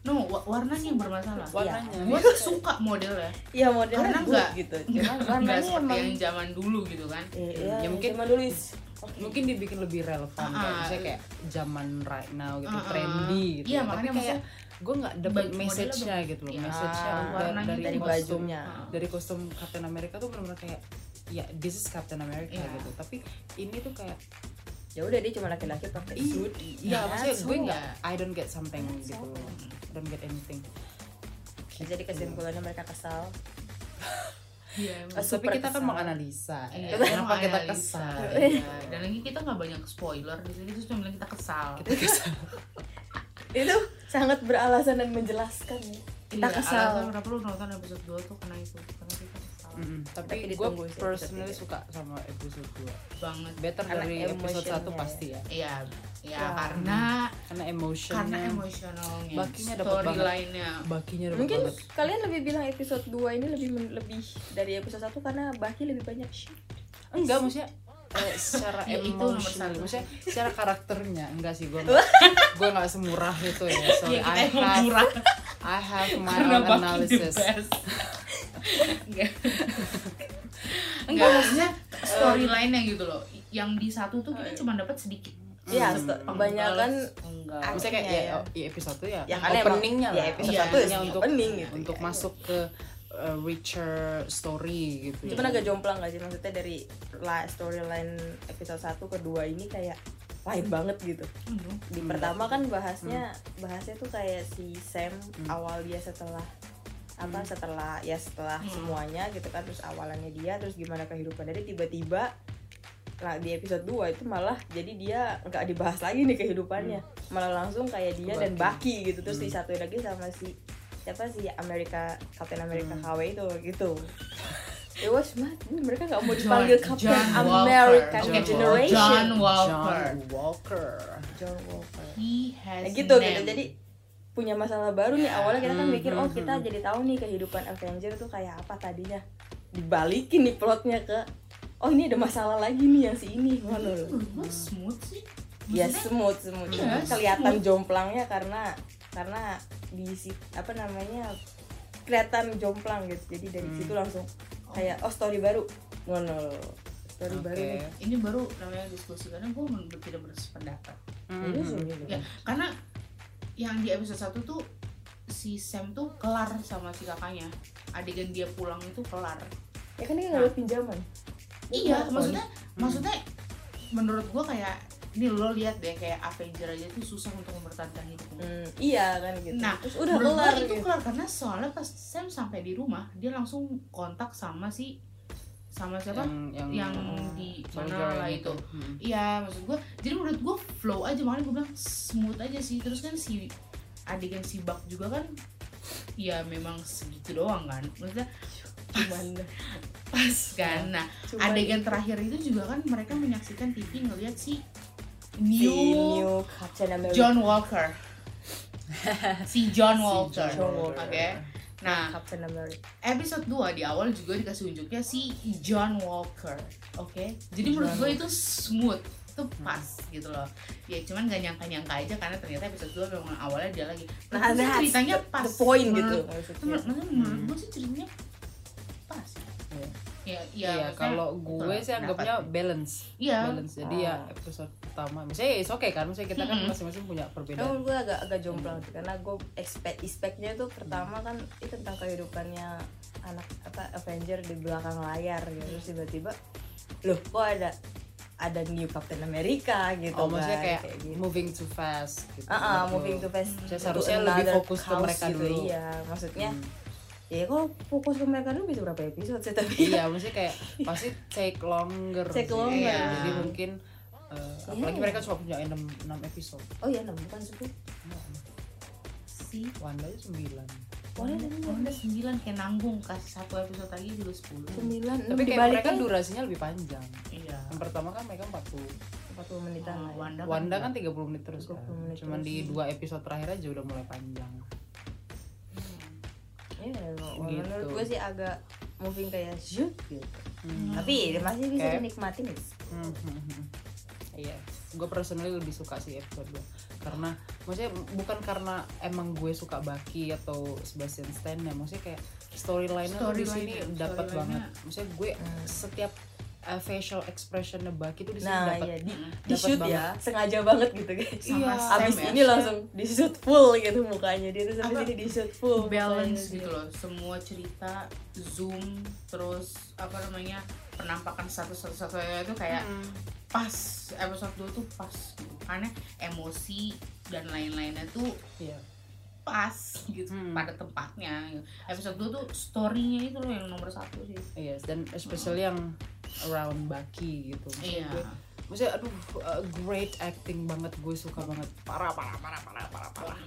No, wa- warnanya yang bermasalah. warnanya Gue tuh suka modelnya. iya modelnya Karena nggak gitu Enggak, cuman enggak warnanya seperti emang yang zaman dulu gitu kan. iya Ya, ya, mungkin- mungkin dulu is oke mungkin dibikin lebih relevan kayak Ah, misalnya kayak zaman right now gitu Ah, ah. trendy gitu Iya, Tapi makanya kayak gue nggak dapet message-nya gitu loh Iya. message-nya Ah, dari, dari kostum bajunya Ah. dari kostum Captain America tuh benar-benar kayak ya this is Captain America Iya. gitu tapi ini tuh kayak ya udah dia cuma laki-laki pakai suit iya maksudnya That's gue nggak I don't get something gitu all. don't get anything jadi kesimpulannya mereka kesal Iya. Ah, tapi kita kan menganalisa Iya, ya. kenapa kita kesal Iya. Dan lagi kita nggak banyak spoiler di sini terus cuma bilang kita kesal. kita kesal itu sangat beralasan dan menjelaskan ya. kita Iya, kesal alasan kenapa lu nonton episode 2 tuh karena itu karena kita Mm-mm. Tapi tapi gue personally suka sama episode 2 banget. Better Karena dari episode emotionnya 1 pasti ya. Iya ya Wah. karena karena emotionnya. karena emosionalnya Bakinya dapet banget. storyline-nya. Bakinya dapet mungkin banget. kalian lebih bilang episode 2 ini lebih lebih dari episode 1 karena Baki lebih banyak shit. Enggak maksudnya eh, secara Ya, itu nomor emotional. satu. maksudnya secara karakternya enggak sih gue gue nggak semurah itu ya sorry. Iya, I have murah. I have my own analysis enggak. Enggak maksudnya storyline-nya gitu loh. Yang di satu tuh kita cuma dapat sedikit. Iya, Hmm. sto- kebanyakan enggak. Maksudnya kayak ya, ya. ya episode tuh ya, Ya, karena emang- openingnya ya, lah. episode Iya, satu openingnya sih, untuk opening gitu untuk ya. masuk ke uh, richer story gitu cuman agak jomplang gak sih? Maksudnya dari storyline episode 1 ke 2 ini kayak lain banget gitu. Di Hmm. pertama kan bahasnya bahasnya tuh kayak si Sam awal dia setelah apa setelah ya setelah Hmm. semuanya gitu kan terus awalannya dia terus gimana kehidupan dari tiba-tiba nah di episode 2 itu malah jadi dia nggak dibahas lagi nih kehidupannya malah langsung kayak dia Ke dan Bucky. Baki gitu terus Hmm. disatuin lagi sama si siapa sih Amerika Captain America Hmm. KW itu gitu it was mad mereka nggak mau John- dipanggil Captain John Walker. American Oke, Generation John Walker. John Walker John Walker he has Nah, gitu gitu name. jadi punya masalah baru nih awalnya kita kan Hmm, mikir hmm, oh kita hmm. jadi tahu nih kehidupan Avenger tuh kayak apa tadinya. Dibalikin nih plotnya ke oh ini ada masalah lagi nih yang si ini mana gua smooth sih. Ya semut Iya, Cuma kelihatan smooth. jomplangnya karena karena di si apa namanya kelihatan jomplang gitu. Jadi dari Hmm. situ langsung kayak oh story baru. Mana loh story Oke. baru nih. Ini baru namanya diskusi karena gue tidak bersependapat. Gitu. ya karena yang di episode 1 tuh si Sam tuh kelar sama si kakaknya. Adegan dia pulang itu kelar. Ya kan dia nggak ada pinjaman. Iya kenapa? maksudnya maksudnya menurut gue kayak ini lo lihat deh kayak Avenger aja tuh susah untuk mempertahankan hidupnya Hmm, iya kan gitu. Nah, terus udah menurut kelar itu gitu. kelar karena soalnya pas Sam sampai di rumah dia langsung kontak sama si sama siapa? Yang yang di soldier mana lah yang itu. Mhm. Iya, maksud gue, jadi menurut gue flow aja makanya gue bilang smooth aja sih. Terus kan si adegan si Buck juga kan ya memang segitu doang kan. Maksudnya cuman pas kan. Nah Cuman adegan itu. terakhir itu juga kan mereka menyaksikan TV ngelihat si si new new Captain America. John Walker. Si John Si Walker John oke? Walker. Nah Captain America. episode 2 di awal juga dikasih unjuknya si John Walker oke? Jadi menurut John gue itu smooth itu pas gitu loh. Ya cuman gak nyangka-nyangka aja karena ternyata episode 2 memang awalnya dia lagi. Nah Menurut that's ceritanya the, pas the point Menurut- gitu menurut, maksudnya. Menurut, menurut gue sih ceritanya pas. Iya. Ya ya Iya, maksudnya kalau betul gue sih anggapnya balance. iya Balance. Jadi ya Oh. episode pertama, misalnya ya oke kan, misalnya kita kan masing-masing punya perbedaan. menurut gue agak agak jomplang sih karena gue expect expectnya tuh pertama kan itu tentang kehidupannya anak apa Avenger di belakang layar gitu terus tiba-tiba loh kok ada ada new Captain America gitu Oh, maksudnya kan, kayak, gitu. moving too fast gitu. Ah, ah, Menurut moving too fast Saya seharusnya lebih fokus ke mereka gitu, dulu. iya maksudnya Hmm. Ya kalau fokus ke mereka dulu bisa berapa episode sih tapi iya, maksudnya kayak pasti take longer. Take sih. longer. Iya. Jadi mungkin eh, apalagi Iya. mereka cuma punya 6, 6 episode. oh iya enam bukan sepuluh si Wanda aja 9. Boleh Wanda Wanda sembilan kayak nanggung kasih satu episode lagi juga sepuluh sembilan Tapi enam kayak mereka kan durasinya lebih panjang. iya Yang pertama kan mereka 40. empat puluh menitan Oh, lah ya. Wanda, Wanda kan 30 menit terus kan. 30 menit Cuman terus. di dua episode terakhir aja udah mulai panjang. Iya. Gitu. menurut gue sih agak moving kayak shoot gitu. Hmm. Tapi masih bisa Kayak- dinikmatin hmm. Iya, gue personally lebih suka sih episode 2 Karena, maksudnya bukan karena emang gue suka Baki atau Sebastian Stan ya Maksudnya kayak storyline-nya tuh di sini dapat banget Maksudnya gue Hmm. setiap uh, facial expression-nya Baki tuh di sini Nah, dapat iya di, di shoot banget. ya, sengaja banget gitu guys. Sama Iya. Abis ya. ini langsung di shoot full gitu mukanya dia tuh sampai sini di shoot full. balance gitu loh semua cerita zoom terus apa namanya penampakan satu satu satu itu kayak Hmm. pas episode 2 tuh pas karena emosi dan lain-lainnya tuh Iya, pas gitu Hmm. pada tempatnya episode 2 tuh storynya itu loh yang nomor satu sih iya, dan especially yang around Baki gitu. Maksudnya iya. gue Maksudnya aduh uh, great acting banget gue suka banget. Parah parah parah parah parah parah.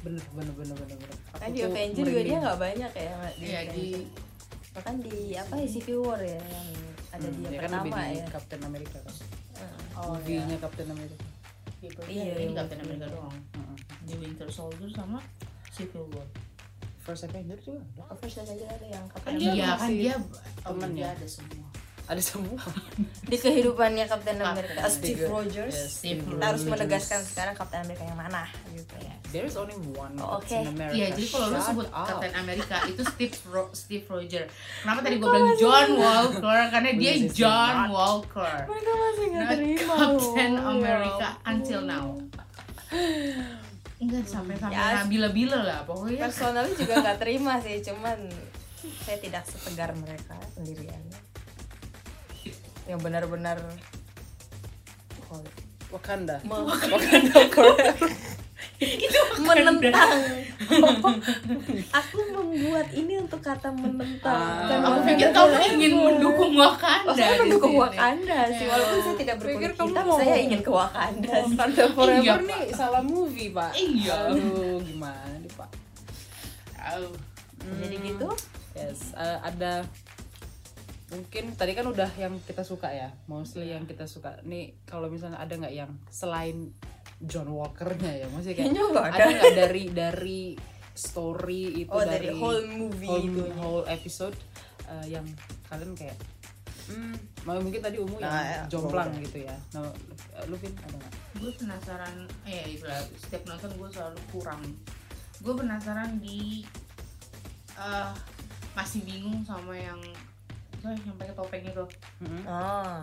Bener bener bener bener bener. Kan di Avenger juga dia nggak banyak ya di Iya, di Avenger. bahkan di apa ya Civil War ya yang ada Hmm, di yang ya kan pertama di ya. Captain America kan. Oh movie-nya Captain America. Iya Iya, ini iya, Captain iya. America doang. Heeh. di Winter Soldier sama Civil War. First Avenger juga. Ada Oh, first Avenger ada yang Kan Captain dia iya America. kan dia oh, temennya. dia ada semua ada semua di kehidupannya Captain Captain America America. Steve Rogers Yes, Steve kita harus Rogers. menegaskan sekarang Captain America yang mana gitu ya there is only one Oh, Captain oke. America Iya, jadi kalau lu sebut up. Captain America itu Steve Ro- Steve Roger. Kenapa tadi gue bilang John Walker? Karena dia John Walker. mereka masih nggak terima Captain loh. America Ya until now. Enggak sampai sampai Ya, nabila-bila lah pokoknya. personalnya juga nggak terima sih cuman saya tidak setegar mereka sendiriannya yang benar-benar Wakanda me- Wakanda Korea menentang aku membuat ini untuk kata menentang Ah, Aku pikir kamu forever. ingin mendukung Wakanda. Oh, saya mendukung. Wakanda sih Ya. walaupun saya tidak Pikir berkulit kamu mau- saya ingin ke Wakanda. Wakanda Forever Iya, nih salah movie pak Iya. aduh gimana nih pak jadi Hmm. gitu Yes, eh, ada mungkin tadi kan udah yang kita suka ya, mostly yang kita suka. Nih kalau misalnya ada nggak yang selain John Walker-nya ya, maksudnya kayak ada nggak dari dari story itu oh dari, dari whole movie whole, itu whole episode eh, yang kalian kayak hmm, mau mungkin tadi umum Nah, ya, yang jomplang boleh. gitu ya. Nah, eh, lu Vin ada nggak? gue penasaran eh itulah setiap nonton gue selalu kurang gue penasaran di eh masih bingung sama yang saya yang pakai topeng itu Mm-mm. oh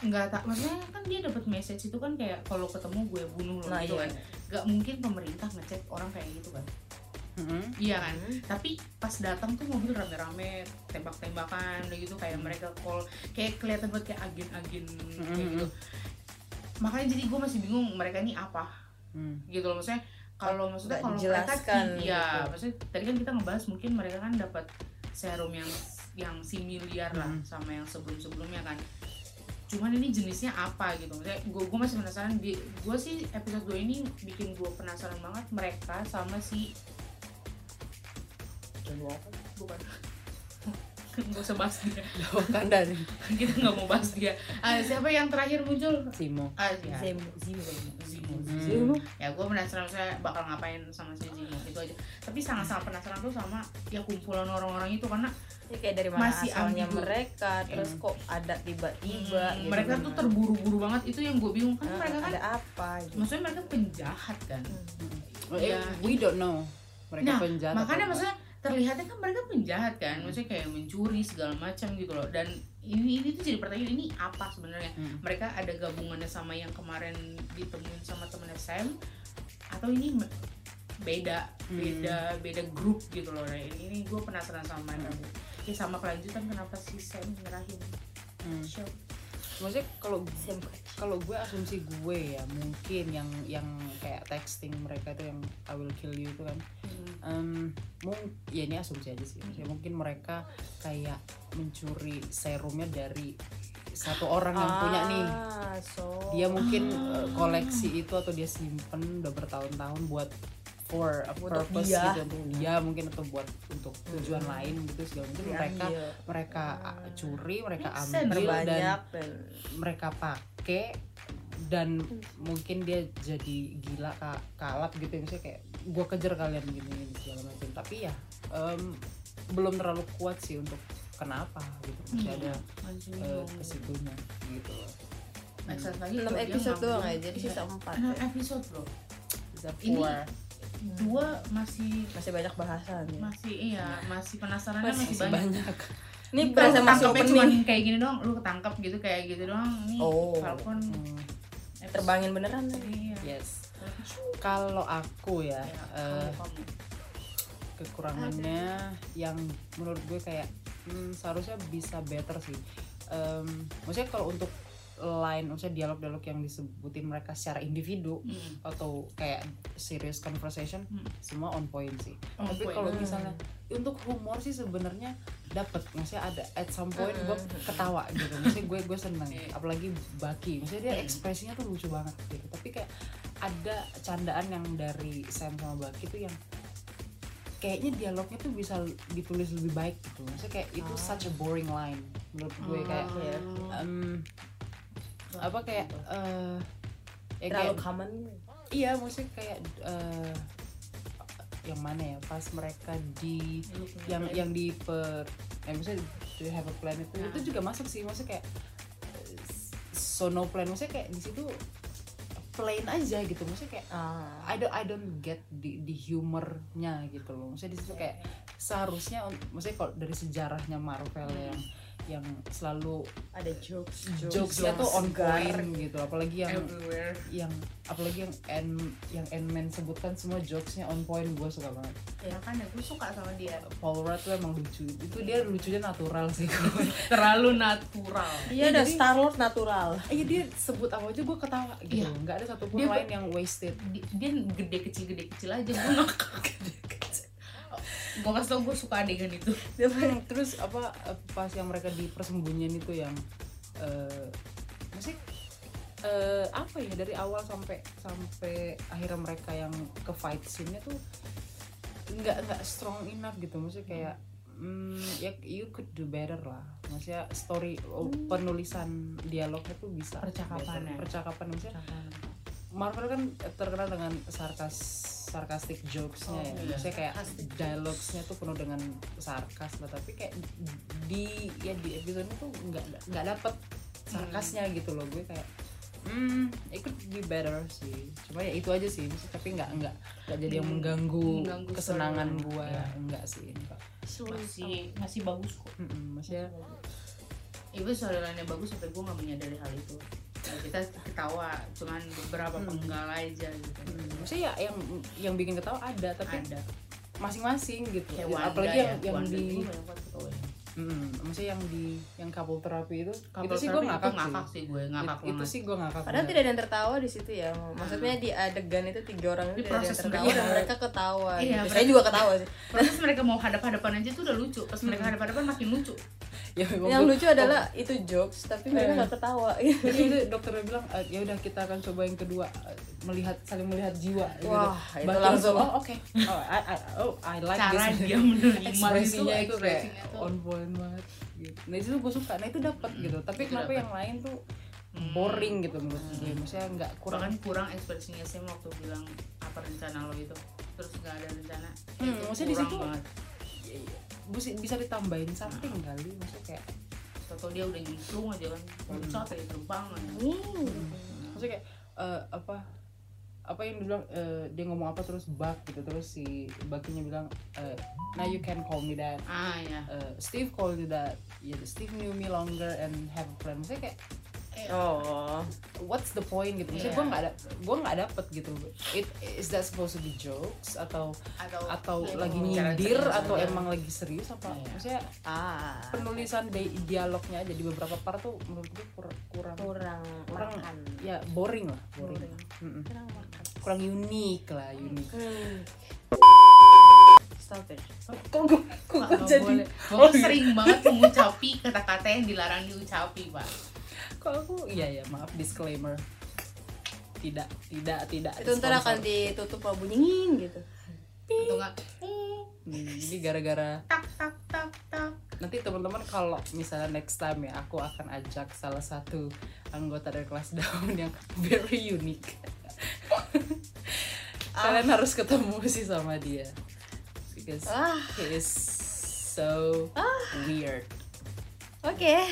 nggak tak maksudnya kan dia dapat message itu kan kayak kalau ketemu gue bunuh lo nah gitu iya kan nggak mungkin pemerintah ngecek orang kayak gitu kan Mm-mm. iya kan Hmm. tapi pas datang tuh mobil rame-rame tembak-tembakan kayak gitu kayak mereka call kayak kelihatan banget kayak agen-agen kayak Mhm. gitu makanya jadi gue masih bingung mereka ini apa Hmm. gitu loh maksudnya kalau maksudnya kalau mereka iya gitu. maksudnya tadi kan kita ngebahas mungkin mereka kan dapat serum yang yang similiar lah Hmm. sama yang sebelum sebelumnya kan. Cuman ini jenisnya apa gitu? Maksudnya gue gue masih penasaran. Gue sih episode 2 ini bikin gue penasaran banget mereka sama si bukan Gak usah bahas dia Wakanda nih Kita gak mau bahas dia ah, Siapa yang terakhir muncul? Simo Ah, ya. Zemo. Zimo Zimo Hmm. Zemo. Ya gue penasaran saya bakal ngapain sama si Zimo Itu aja Tapi sangat-sangat penasaran tuh sama Ya kumpulan orang-orang itu Karena Ini kayak dari mana Masih asalnya ambigu. mereka, terus kok ada tiba-tiba hmm, gitu. mereka tuh terburu-buru banget Itu yang gue bingung Kan Ah, mereka kan ada apa gitu. Maksudnya mereka penjahat kan Oh, Iya. eh, We don't know Mereka Nah, penjahat makanya maksudnya terlihatnya kan mereka penjahat kan maksudnya kayak mencuri segala macam gitu loh. Dan ini ini tuh jadi pertanyaan ini apa sebenarnya? Hmm. mereka ada gabungannya sama yang kemarin ditemuin sama temennya Sam? Atau ini me- beda Hmm. beda beda grup gitu loh nah, ini, ini gue penasaran sama mereka ya sama kelanjutan kenapa si Sam nyerahin Hmm. show Maksudnya kalau kalau gue asumsi gue ya mungkin yang yang kayak texting mereka itu yang I will kill you itu kan. Em, mung ya ini asumsi aja sih. Ya mungkin mereka kayak mencuri serumnya dari satu orang yang punya nih. Ah, so. Dia mungkin eh, koleksi itu atau dia simpen udah bertahun-tahun buat for a Untuk purpose dia. gitu untuk dia mungkin atau buat untuk tujuan lain gitu segala macam. Mereka diambil. mereka ah, curi mereka Make sense. ambil dan dan mereka pakai dan mungkin dia jadi gila ka kalap gitu. Misalnya kayak gua kejar kalian gini gini segala macam. Tapi ya em, belum terlalu kuat sih untuk kenapa gitu. Masih ada eh, ke situnya gitu. Make sense lagi 6 kalau dia episode doang ya, jadi Iya, sisa 4 enam ya. episode bro. Four. Dua masih Masih banyak bahasan ya. masih iya masih penasarannya Masih masih, banyak, banyak Ini berasa masuk cuman kayak gini doang lu ketangkap gitu kayak gitu doang nih Oh. Falcon Hmm, Terbangin beneran nih. iya yes kalau aku ya Ya, eh, kamu. kekurangannya yang menurut gue kayak hmm, seharusnya bisa better sih Em, maksudnya kalau untuk line maksudnya dialog-dialog yang disebutin mereka secara individu Hmm. atau kayak serious conversation Hmm. semua on point sih On tapi kalau Hmm. misalnya untuk humor sih sebenarnya dapet maksudnya ada at some point Hmm. gue ketawa gitu maksudnya gue gue seneng apalagi Baki maksudnya dia Hmm. ekspresinya tuh lucu banget gitu tapi kayak ada candaan yang dari Sam sama Baki tuh yang kayaknya dialognya tuh bisa ditulis lebih baik gitu maksudnya kayak itu Ah. such a boring line menurut gue kayak Iya. Apa kayak eh ya Terlalu kayak- common. iya maksudnya kayak eh, yang mana ya? Pas mereka di yang yang di per eh, maksudnya do you have a plan itu Nah. itu juga masuk sih. Maksudnya kayak eh, so no plan. Maksudnya kayak di situ plain aja gitu. Maksudnya kayak Ah. I don't I don't get di di humornya gitu loh. Maksudnya di situ kayak seharusnya maksudnya kalau dari sejarahnya Marvel yang yang selalu ada jokes jokesnya tuh on point gitu. Apalagi yang everywhere. yang apalagi yang N yang Ant-Man sebutkan semua jokesnya on point gue suka banget. Ya kan ya gue suka sama dia. Paul Rudd tuh emang lucu. Itu dia lucunya natural sih. Gue terlalu natural. Iya Iya, ada jadi- Star Lord natural. iya dia sebut apa aja gue ketawa gitu. Iya. nggak ada satupun Dia- lain yang wasted. Di- dia gede kecil gede kecil. aja gue gue kasih tau gue suka adegan itu. Terus apa eh, pas yang mereka di persembunyian itu yang eh masih eh, apa ya dari awal sampai sampai akhirnya mereka yang ke fight scene-nya tuh nggak nggak strong enough gitu. Maksudnya kayak hmm, ya you could do better lah. Maksudnya story oh, penulisan dialognya tuh bisa Percakapan better. ya. percakapan maksudnya Marvel kan terkenal dengan sarkas sarcastic jokesnya Oh, ya iya. maksudnya kayak dialogsnya tuh penuh dengan sarkas lah tapi kayak di ya di episode itu nggak nggak dapet sarkasnya gitu loh. Gue kayak hmm it could be better sih. Cuma ya itu aja sih Maksudnya, tapi nggak nggak nggak jadi yang Hmm, mengganggu, mengganggu kesenangan story. gue Iya. enggak sih enggak masih masih bagus kok. Mm-mm, maksudnya itu storyline-nya bagus sampai gue gak menyadari hal itu Ya, kita ketawa cuman beberapa Hmm. penggal aja gitu mm, maksudnya ya yang yang bikin ketawa ada tapi ada masing-masing gitu Ya, Wanda apalagi ya yang yang Wanda di itu banyak banget ketawanya. Mm, maksudnya yang di yang couple terapi itu Couple itu sih gue ngakak, itu ngakak sih gue ngakak It- itu banget sih gue ngakak Padahal banget. tidak ada yang tertawa di situ ya. Maksudnya di adegan itu tiga orang itu tidak ada yang tertawa mereka. dan mereka ketawa. Iya, gitu. Saya juga ketawa sih. proses mereka mau hadap-hadapan aja tuh udah lucu pas mereka Hmm. hadap-hadapan makin lucu ya yang lucu adalah itu jokes tapi mereka Eh. nggak ketawa Jadi itu dokternya bilang "Eh, ya udah kita akan coba yang kedua eh, melihat saling melihat jiwa gitu. Wah, itu Bahkan langsung- oh oke oh I, I, oh I like Cara this dia menerima ekspresinya itu, itu kayak on point banget gitu. Nah itu gue suka, nah itu dapat gitu. Tapi kenapa yang lain tuh Hmm. boring gitu menurut gue. Maksudnya nggak kurang. bahkan kurang ekspresinya sih waktu bilang apa rencana lo itu terus nggak ada rencana Hmm, maksudnya di situ- banget ya, bisa bisa ditambahin something kali. Maksudnya kayak atau dia udah nyemplung aja kan. Tadi terbang aja Hmm. maksudnya kayak eh, apa apa yang dibilang eh, dia ngomong apa terus bug gitu terus si bakinya bilang eh, now you can call me that. Ah ya Eh, Steve called you that. Ya Steve knew me longer and have a plan maksudnya kayak oh what's the point gitu maksudnya Iya. gue nggak ada gue nggak dapet gitu it is that supposed to be jokes atau atau atau ya, lagi nyindir atau aja. emang lagi serius apa Iya. maksudnya ah penulisan di dialognya aja di beberapa part tuh menurut gue kur- kurang kurang kurang makan ya boring lah boring, Boring. Mm-mm. kurang makan kurang unik lah unik Hmm. stop it kok gue kok gue jadi iya. sering banget mengucapi kata-kata yang dilarang diucapi pak kok aku iya ya maaf disclaimer. Tidak tidak tidak itu ntar akan ditutup kalau bunyiin gitu. Atau nggak? "Hmm, jadi gara-gara tak tak tak tak. nanti teman-teman kalau misalnya next time ya aku akan ajak salah satu anggota dari kelas daun yang very unique. Kalian harus ketemu sih sama dia. Because ah. he is so weird. Oke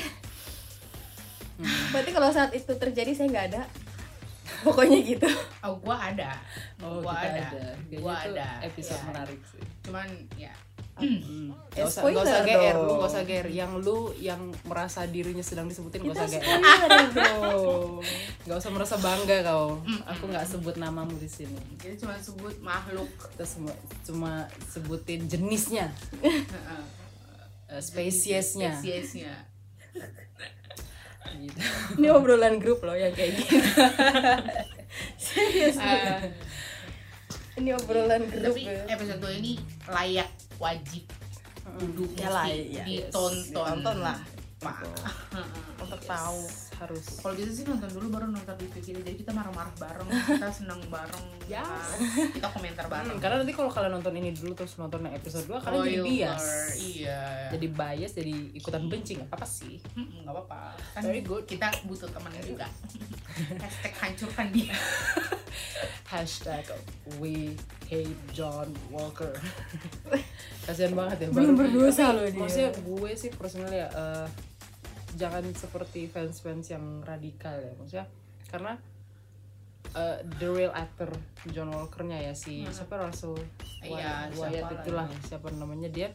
berarti kalau saat itu terjadi saya nggak ada? Pokoknya gitu. Oh gua ada. Oh gua ada, ada, gua ada. episode Ya. menarik sih. Cuman ya. Hmm. Eh, Gak usah, gak usah GR, lu gak usah GR Yang lu yang merasa dirinya sedang disebutin gak kita usah GR Gak usah merasa bangga kau. Aku gak sebut namamu di sini. Jadi cuma sebut makhluk. Kita semua cuma sebutin jenisnya. Heeh. eh, Spesiesnya. Spesiesnya gitu. ini obrolan grup loh yang kayak gini. Serius. Eh, ini obrolan grup tapi ya. episode 2 ini layak wajib. Kudu Ya lah, iya, ditonton. Ditonton lah. Pak. untuk tahu Harus kalau gitu sih nonton dulu baru nonton review kita jadi kita marah-marah bareng kita seneng bareng Yes. kan. kita komentar bareng. Hmm, Karena nanti kalau kalian nonton ini dulu terus nonton episode 2 Kalian jadi bias. iya. Jadi bias, jadi ikutan benci gak apa-apa sih. Hmm, nggak apa-apa. Kan Very good. kita butuh teman juga. Hashtag hancurkan dia. Hashtag we hate John Walker. Kasian banget ya Belum berdosa loh dia. Maksudnya gue sih personally ya eh, Jangan seperti fans-fans yang radikal ya Maksudnya karena eh, the real actor John Walker-nya ya si Hmm. siapa Russell Iya, Wyatt, Wyatt siapa itulah lah. siapa namanya dia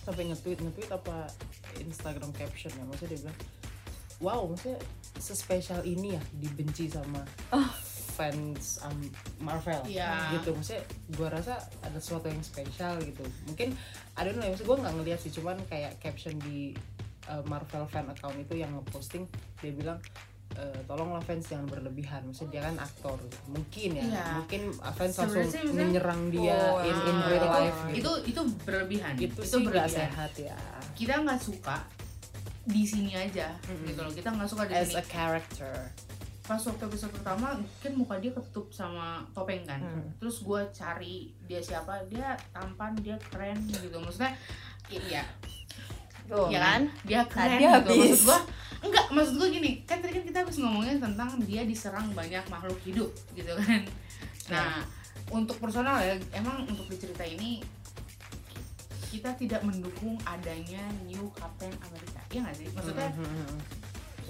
sampai nge-tweet nge-tweet apa Instagram caption ya maksudnya dia bilang wow maksudnya sespesial ini ya dibenci sama fans um, Marvel Iya. gitu maksudnya gua rasa ada sesuatu yang spesial gitu mungkin ada nih maksud gue nggak ngeliat sih cuman kayak caption di uh, Marvel fan account itu yang ngeposting dia bilang "Eh, tolonglah fans jangan berlebihan maksudnya dia kan aktor mungkin ya Iya. mungkin uh, fans langsung sih menyerang dia Oh, in in real itu- life gitu. itu itu berlebihan itu, sih nggak berlebihan. sehat ya kita nggak suka di sini aja Mm-mm. gitu loh kita nggak suka di as sini a character pas waktu episode pertama kan muka dia ketutup sama topeng kan Hmm. terus gue cari dia siapa dia tampan dia keren gitu maksudnya iya tuh ya kan? Kan dia keren Tadi gitu. habis. maksud gue enggak maksud gue gini. Kan tadi kan kita habis ngomongin tentang dia diserang banyak makhluk hidup gitu kan. Nah untuk personal ya emang untuk di cerita ini kita tidak mendukung adanya new Captain America iya nggak sih? Maksudnya ya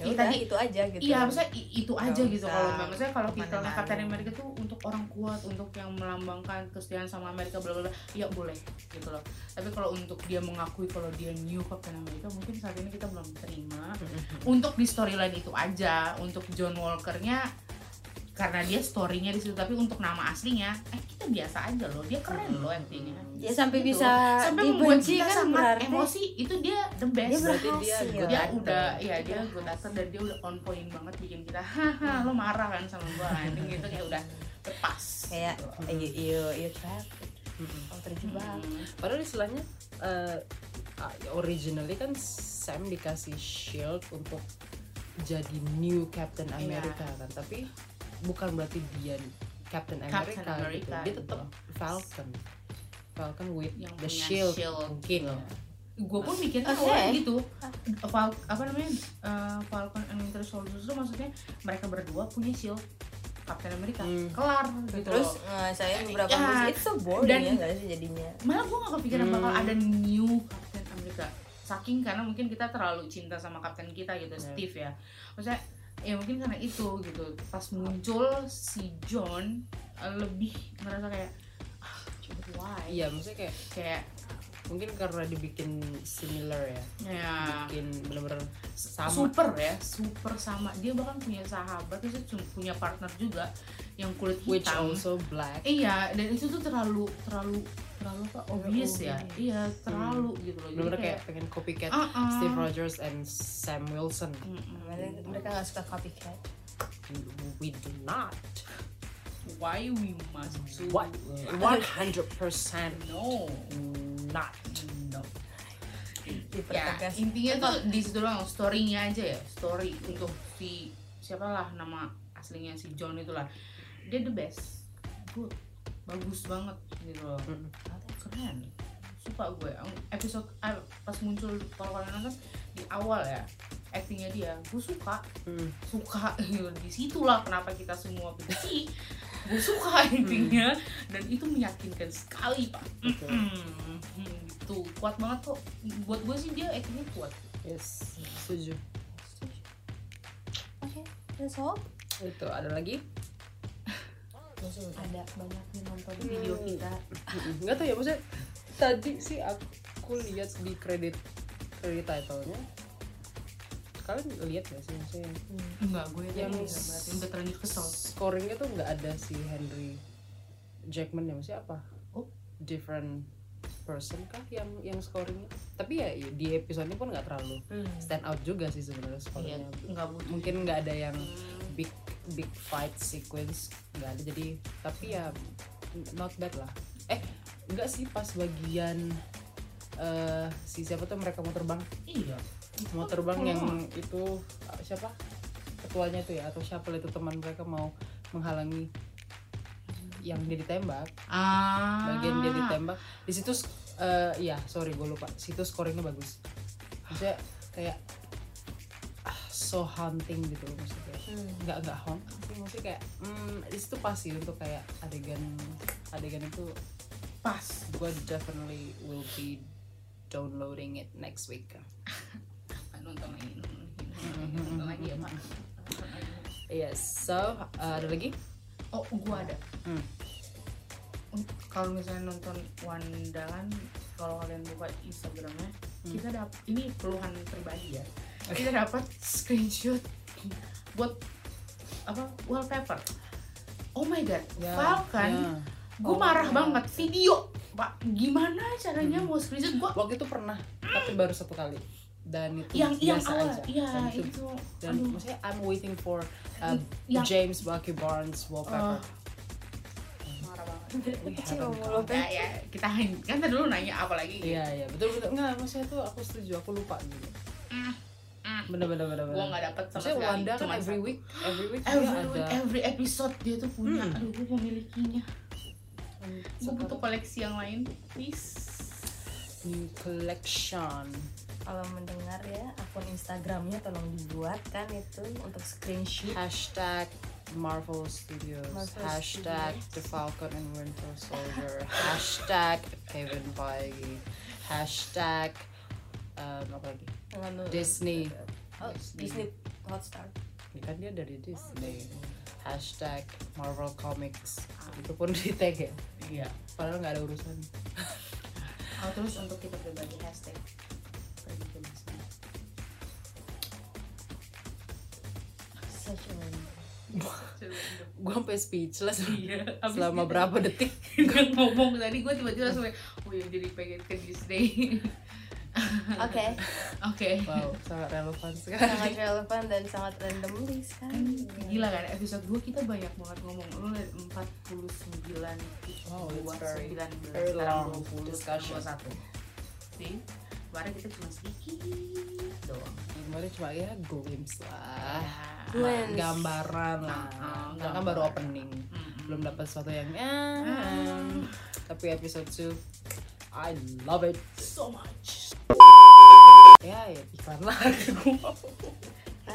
Iya, udah tadi- itu aja gitu Iya, maksudnya i- itu aja gitu kalau. Maksudnya kalau kita. Captain America tuh orang kuat, untuk yang melambangkan kesetiaan sama Amerika bla bla ya boleh gitu loh. Tapi kalau untuk dia mengakui kalau dia new Captain America, mungkin saat ini kita belum terima. Untuk di storyline itu aja, untuk John Walker-nya karena dia story-nya di situ, tapi untuk nama aslinya, eh kita biasa aja loh, dia keren loh actingnya. ya sampai Gitu. bisa sampai membuat dibenci kita kan sangat berarti emosi itu dia the best dia Berarti dia berhasil good dia actor. udah ya dia good actor dan dia udah on point banget bikin kita haha lo marah kan sama gua anjing gitu kayak udah lepas kayak gitu. you you you trapped Mm-mm. oh terjebak Hmm. Padahal istilahnya eh, uh, originally kan Sam dikasih shield untuk jadi new Captain Iya. America kan tapi bukan berarti dia Captain America, Captain America gitu dia gitu. tetap Falcon Falcon with Yang the shield, shield. mungkin Iya. gue pun mikirnya awalnya gitu Fal apa namanya uh, Falcon and Winter Soldier itu maksudnya mereka berdua punya shield Captain America Hmm. kelar gitu terus eh, saya beberapa Ya, musik itu boring dan- ya sih jadinya? malah gue gak kepikiran Hmm. bakal ada new Captain America saking karena mungkin kita terlalu cinta sama Captain kita gitu Ya. Steve ya. Maksudnya ya mungkin karena itu gitu. Pas muncul si John lebih ngerasa kayak ah, why iya maksudnya kayak kayak mungkin karena dibikin similar ya. Ya bikin bener-bener sama. Super ya super sama. Dia bahkan punya sahabat cuma punya partner juga yang kulit which hitam also black. Iya dan itu tuh terlalu terlalu terlalu apa obvious ya. obvious. iya terlalu gitu loh. Jadi bener-bener kayak pengen copycat uh-uh. Steve Rogers and Sam Wilson. Mm-mm. mereka mereka nggak suka copycat. We do not. Why we must do? What 100% no not. No. Ya dipertegas intinya tuh di situ doang storynya aja ya story untuk si siapa lah nama aslinya si John itulah. Dia the best. Good bagus banget gitu loh. Mm. keren. Suka gue episode eh, pas muncul kalau kalian nonton di awal ya actingnya dia gue suka. Mm. suka di situlah kenapa kita semua benci gue suka actingnya dan itu meyakinkan sekali pak. Betul. Mm, gitu. Kuat banget kok. Buat gue sih dia actingnya kuat. Yes setuju. Oke that's all itu ada lagi? Ada banyak yang nonton video kita. Nggak tahu ya maksudnya tadi sih aku lihat di kredit kredit titlenya kalian lihat gak sih maksudnya? Enggak gue Yang yang nggak berarti udah terlanjur kesel. scoringnya tuh nggak ada si Henry Jackman ya maksudnya apa Oh. different person kah yang yang scoringnya? Tapi ya di episode ini pun nggak terlalu stand out juga sih sebenarnya iya scoringnya butuh mungkin nggak ada yang big big fight sequence nggak ada. Jadi tapi ya not bad lah. Eh enggak sih pas bagian eh si siapa tuh mereka mau terbang iya mau terbang yang itu uh, siapa? Ketuanya itu ya atau siapa itu teman mereka mau menghalangi yang dia ditembak. Ah. Bagian dia ditembak. Di situ eh iya sorry gue lupa. Situ scoringnya bagus. Maksudnya kayak ah, so haunting gitu maksudnya. Kayak nggak nggak haunting sih maksudnya kayak hmm, di situ pas sih untuk kayak adegan adegan itu pas. Gue definitely will be downloading it next week yes so uh, ada lagi? Oh gua ada. Hmm. Kalau misalnya nonton Wanda kan kalau kalian buka Instagramnya Hmm. kita dapat ini keluhan pribadi ya. Kita dapat screenshot buat apa wallpaper. Oh my god Ya, Falcon ya. gue Oh, marah ya. banget. Video pak gimana caranya Hmm. mau screenshot? Gue waktu itu pernah tapi baru satu kali dan itu yang yang biasa awal aja. ya dan itu itu dan aduh. maksudnya I'm waiting for uh, yang James Bucky Barnes wallpaper. Gone. ya ya kita kan tadi dulu nanya apa lagi? Iya iya betul betul. Nggak maksudnya tuh aku setuju aku lupa gitu. Mm, mm. bener bener bener gue bener nggak dapet sama maksudnya sekali. Wanda kan Cuma every week every week dia every ada. week, every episode dia tuh punya. Hmm. aduh gue memilikinya. Gue sekarang. butuh koleksi yang lain please new collection. Kalau mendengar ya akun Instagramnya tolong dibuatkan itu untuk screenshot. Hashtag Marvel Studios. Marvel hashtag Studios. The Falcon and Winter Soldier. Hashtag Kevin Feige. Hashtag um, apa lagi? Disney. oh, Disney. Hotstar. Ini kan dia dari Disney. Hashtag Marvel Comics. Itu pun di tag ya? Iya padahal nggak ada urusan oh, terus untuk kita pribadi hashtag. Pergi ke Disney. such a gue sampai speechless. Iya selama berapa detik? Dia ngomong tadi gue tiba-tiba langsung oh ya jadi pengen ke Disney oke. Oke. Wow sangat relevan sekali. Sangat relevan dan sangat randomly kan sekali gila kan episode 2 kita banyak banget ngomong. Lu liat 49 Wow, it's buat very- 19 very sekarang long 20 discussion. sekarang 21 See? kemarin kita cuma sedikit doang. Kemarin cuma ya glimpse lah. Ya. Gambaran lah. Ah, Karena kan baru opening. Mm-mm. belum dapat sesuatu yang eh, Hmm. tapi episode 2 I love it. So much ya, ya iklan lagi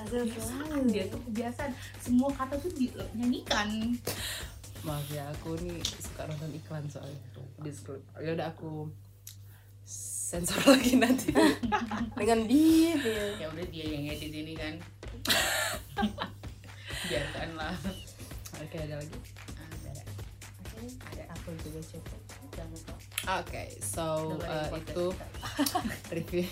kebiasaan dia tuh kebiasaan. Semua kata tuh dinyanyikan maaf ya aku nih suka nonton iklan soalnya. Di script ya udah aku sensor lagi nanti. Dengan deep ya. ya udah dia yang edit ini kan. Biarkanlah oke ada lagi? Ada. Ada. Aku juga cukup. Jangan lupa oke so dengerin uh, itu review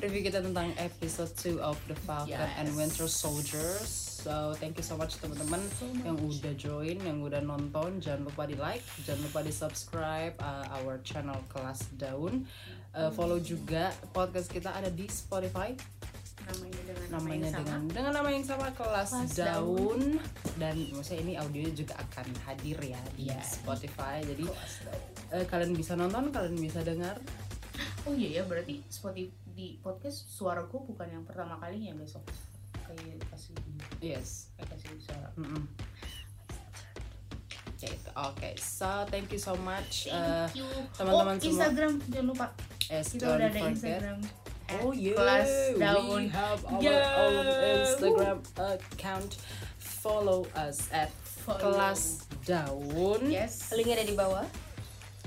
review kita tentang episode 2 of The Falcon Yes. and Winter Soldiers. So thank you so much teman-teman yang udah join, yang udah nonton. Jangan lupa di like, jangan lupa di subscribe uh, our channel Kelas Daun. Uh, follow juga podcast kita ada di Spotify. namanya dengan nama Namanya yang sama dengan dengan nama yang sama Kelas, Kelas Daun. Dan maksudnya ini audionya juga akan hadir ya di Yes. Spotify. Jadi Kelas Daun. Uh, kalian bisa nonton, kalian bisa dengar. oh iya ya berarti Spotify di podcast suaraku bukan yang pertama kalinya besok kayak kasih Yes. kayak kasih suara Mm-mm. Gitu. Oke, so thank you so much. Uh, thank you teman-teman oh, semua. Instagram jangan lupa as kita udah ada forget. Instagram Oh yeah, kelas daun we have our Yeah. own Instagram account. Follow us at Follow. kelas daun yes Linknya ada di bawah.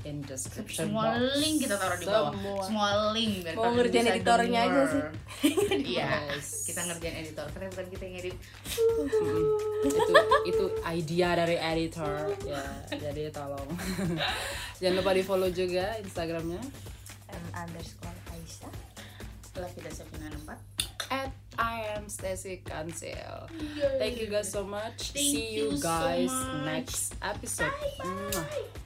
In description semua box. link kita taruh di bawah Semua. semua link biar Mau kalian ngerjain editornya aja sih. iya Yes. kita ngerjain editor karena bukan kita yang edit itu itu idea dari editor ya jadi tolong jangan lupa di follow juga instagramnya M underscore Aisyah. setelah kita siapin empat at I am Stacy Cancel. Thank you guys so much. Thank See you you so guys much. next episode. Mwah.